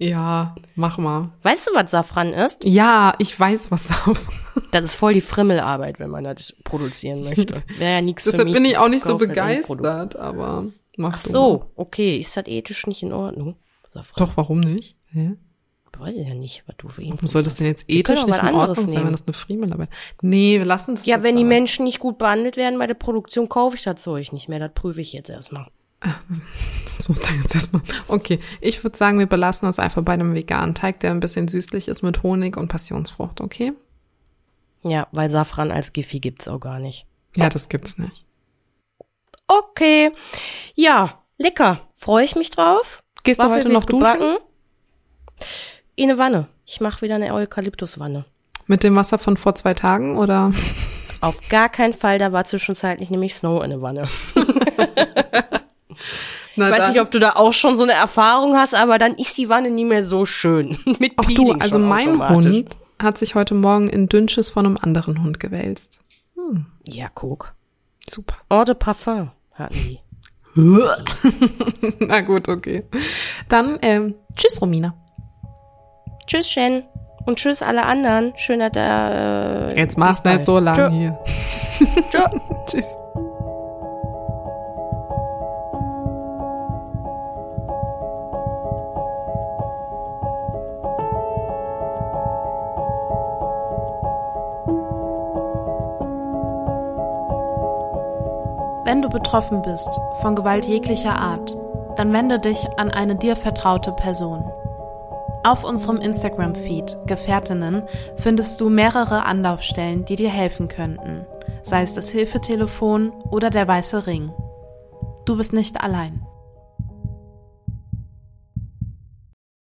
Ja, mach mal. Weißt du, was Safran ist? Ja, ich weiß, was Safran. Das ist voll die Frimmelarbeit, wenn man das produzieren möchte. Wäre ja nichts für Deshalb mich. bin ich auch nicht so begeistert, aber mach Ach so, okay. Ist das ethisch nicht in Ordnung? Safran. Doch, warum nicht? Hä? Weiß ich ja nicht, was du für ihn Warum soll das denn jetzt ethisch nicht in Ordnung sein, wenn nehmen. das eine Friemelarbeit Nee, wir lassen es. Ja, wenn die aber. Menschen nicht gut behandelt werden bei der Produktion, kaufe ich das Zeug nicht mehr. Das prüfe ich jetzt erstmal. Das musst du jetzt erstmal. Okay, ich würde sagen, wir belassen das einfach bei einem veganen Teig, der ein bisschen süßlich ist mit Honig und Passionsfrucht, okay? Ja, weil Safran als Giffi gibt's auch gar nicht. Ja, das gibt's nicht. Okay. Ja, lecker. Freue ich mich drauf. Gehst du Waffel heute wird noch duschen? gebacken. In eine Wanne. Ich mache wieder eine Eukalyptuswanne. Mit dem Wasser von vor zwei Tagen oder? Auf gar keinen Fall, da war zwischenzeitlich nämlich Snow in der Wanne. Na, Ich weiß dann- nicht, ob du da auch schon so eine Erfahrung hast, aber dann ist die Wanne nie mehr so schön. Mit Ach du, Peeling also schon mein. Hund hat sich heute Morgen in Dünnsches von einem anderen Hund gewälzt. Ja, guck. Super. Eau de Parfum hatten die. Na gut, okay. Dann, ähm, tschüss, Romina. Tschüss, Shen. Und tschüss alle anderen. Schön, dass er. Äh, Jetzt machst du nicht so lang hier. Tschüss. Wenn du betroffen bist von Gewalt jeglicher Art, dann wende dich an eine dir vertraute Person. Auf unserem Instagram-Feed Gefährtinnen findest du mehrere Anlaufstellen, die dir helfen könnten, sei es das Hilfetelefon oder der weiße Ring. Du bist nicht allein.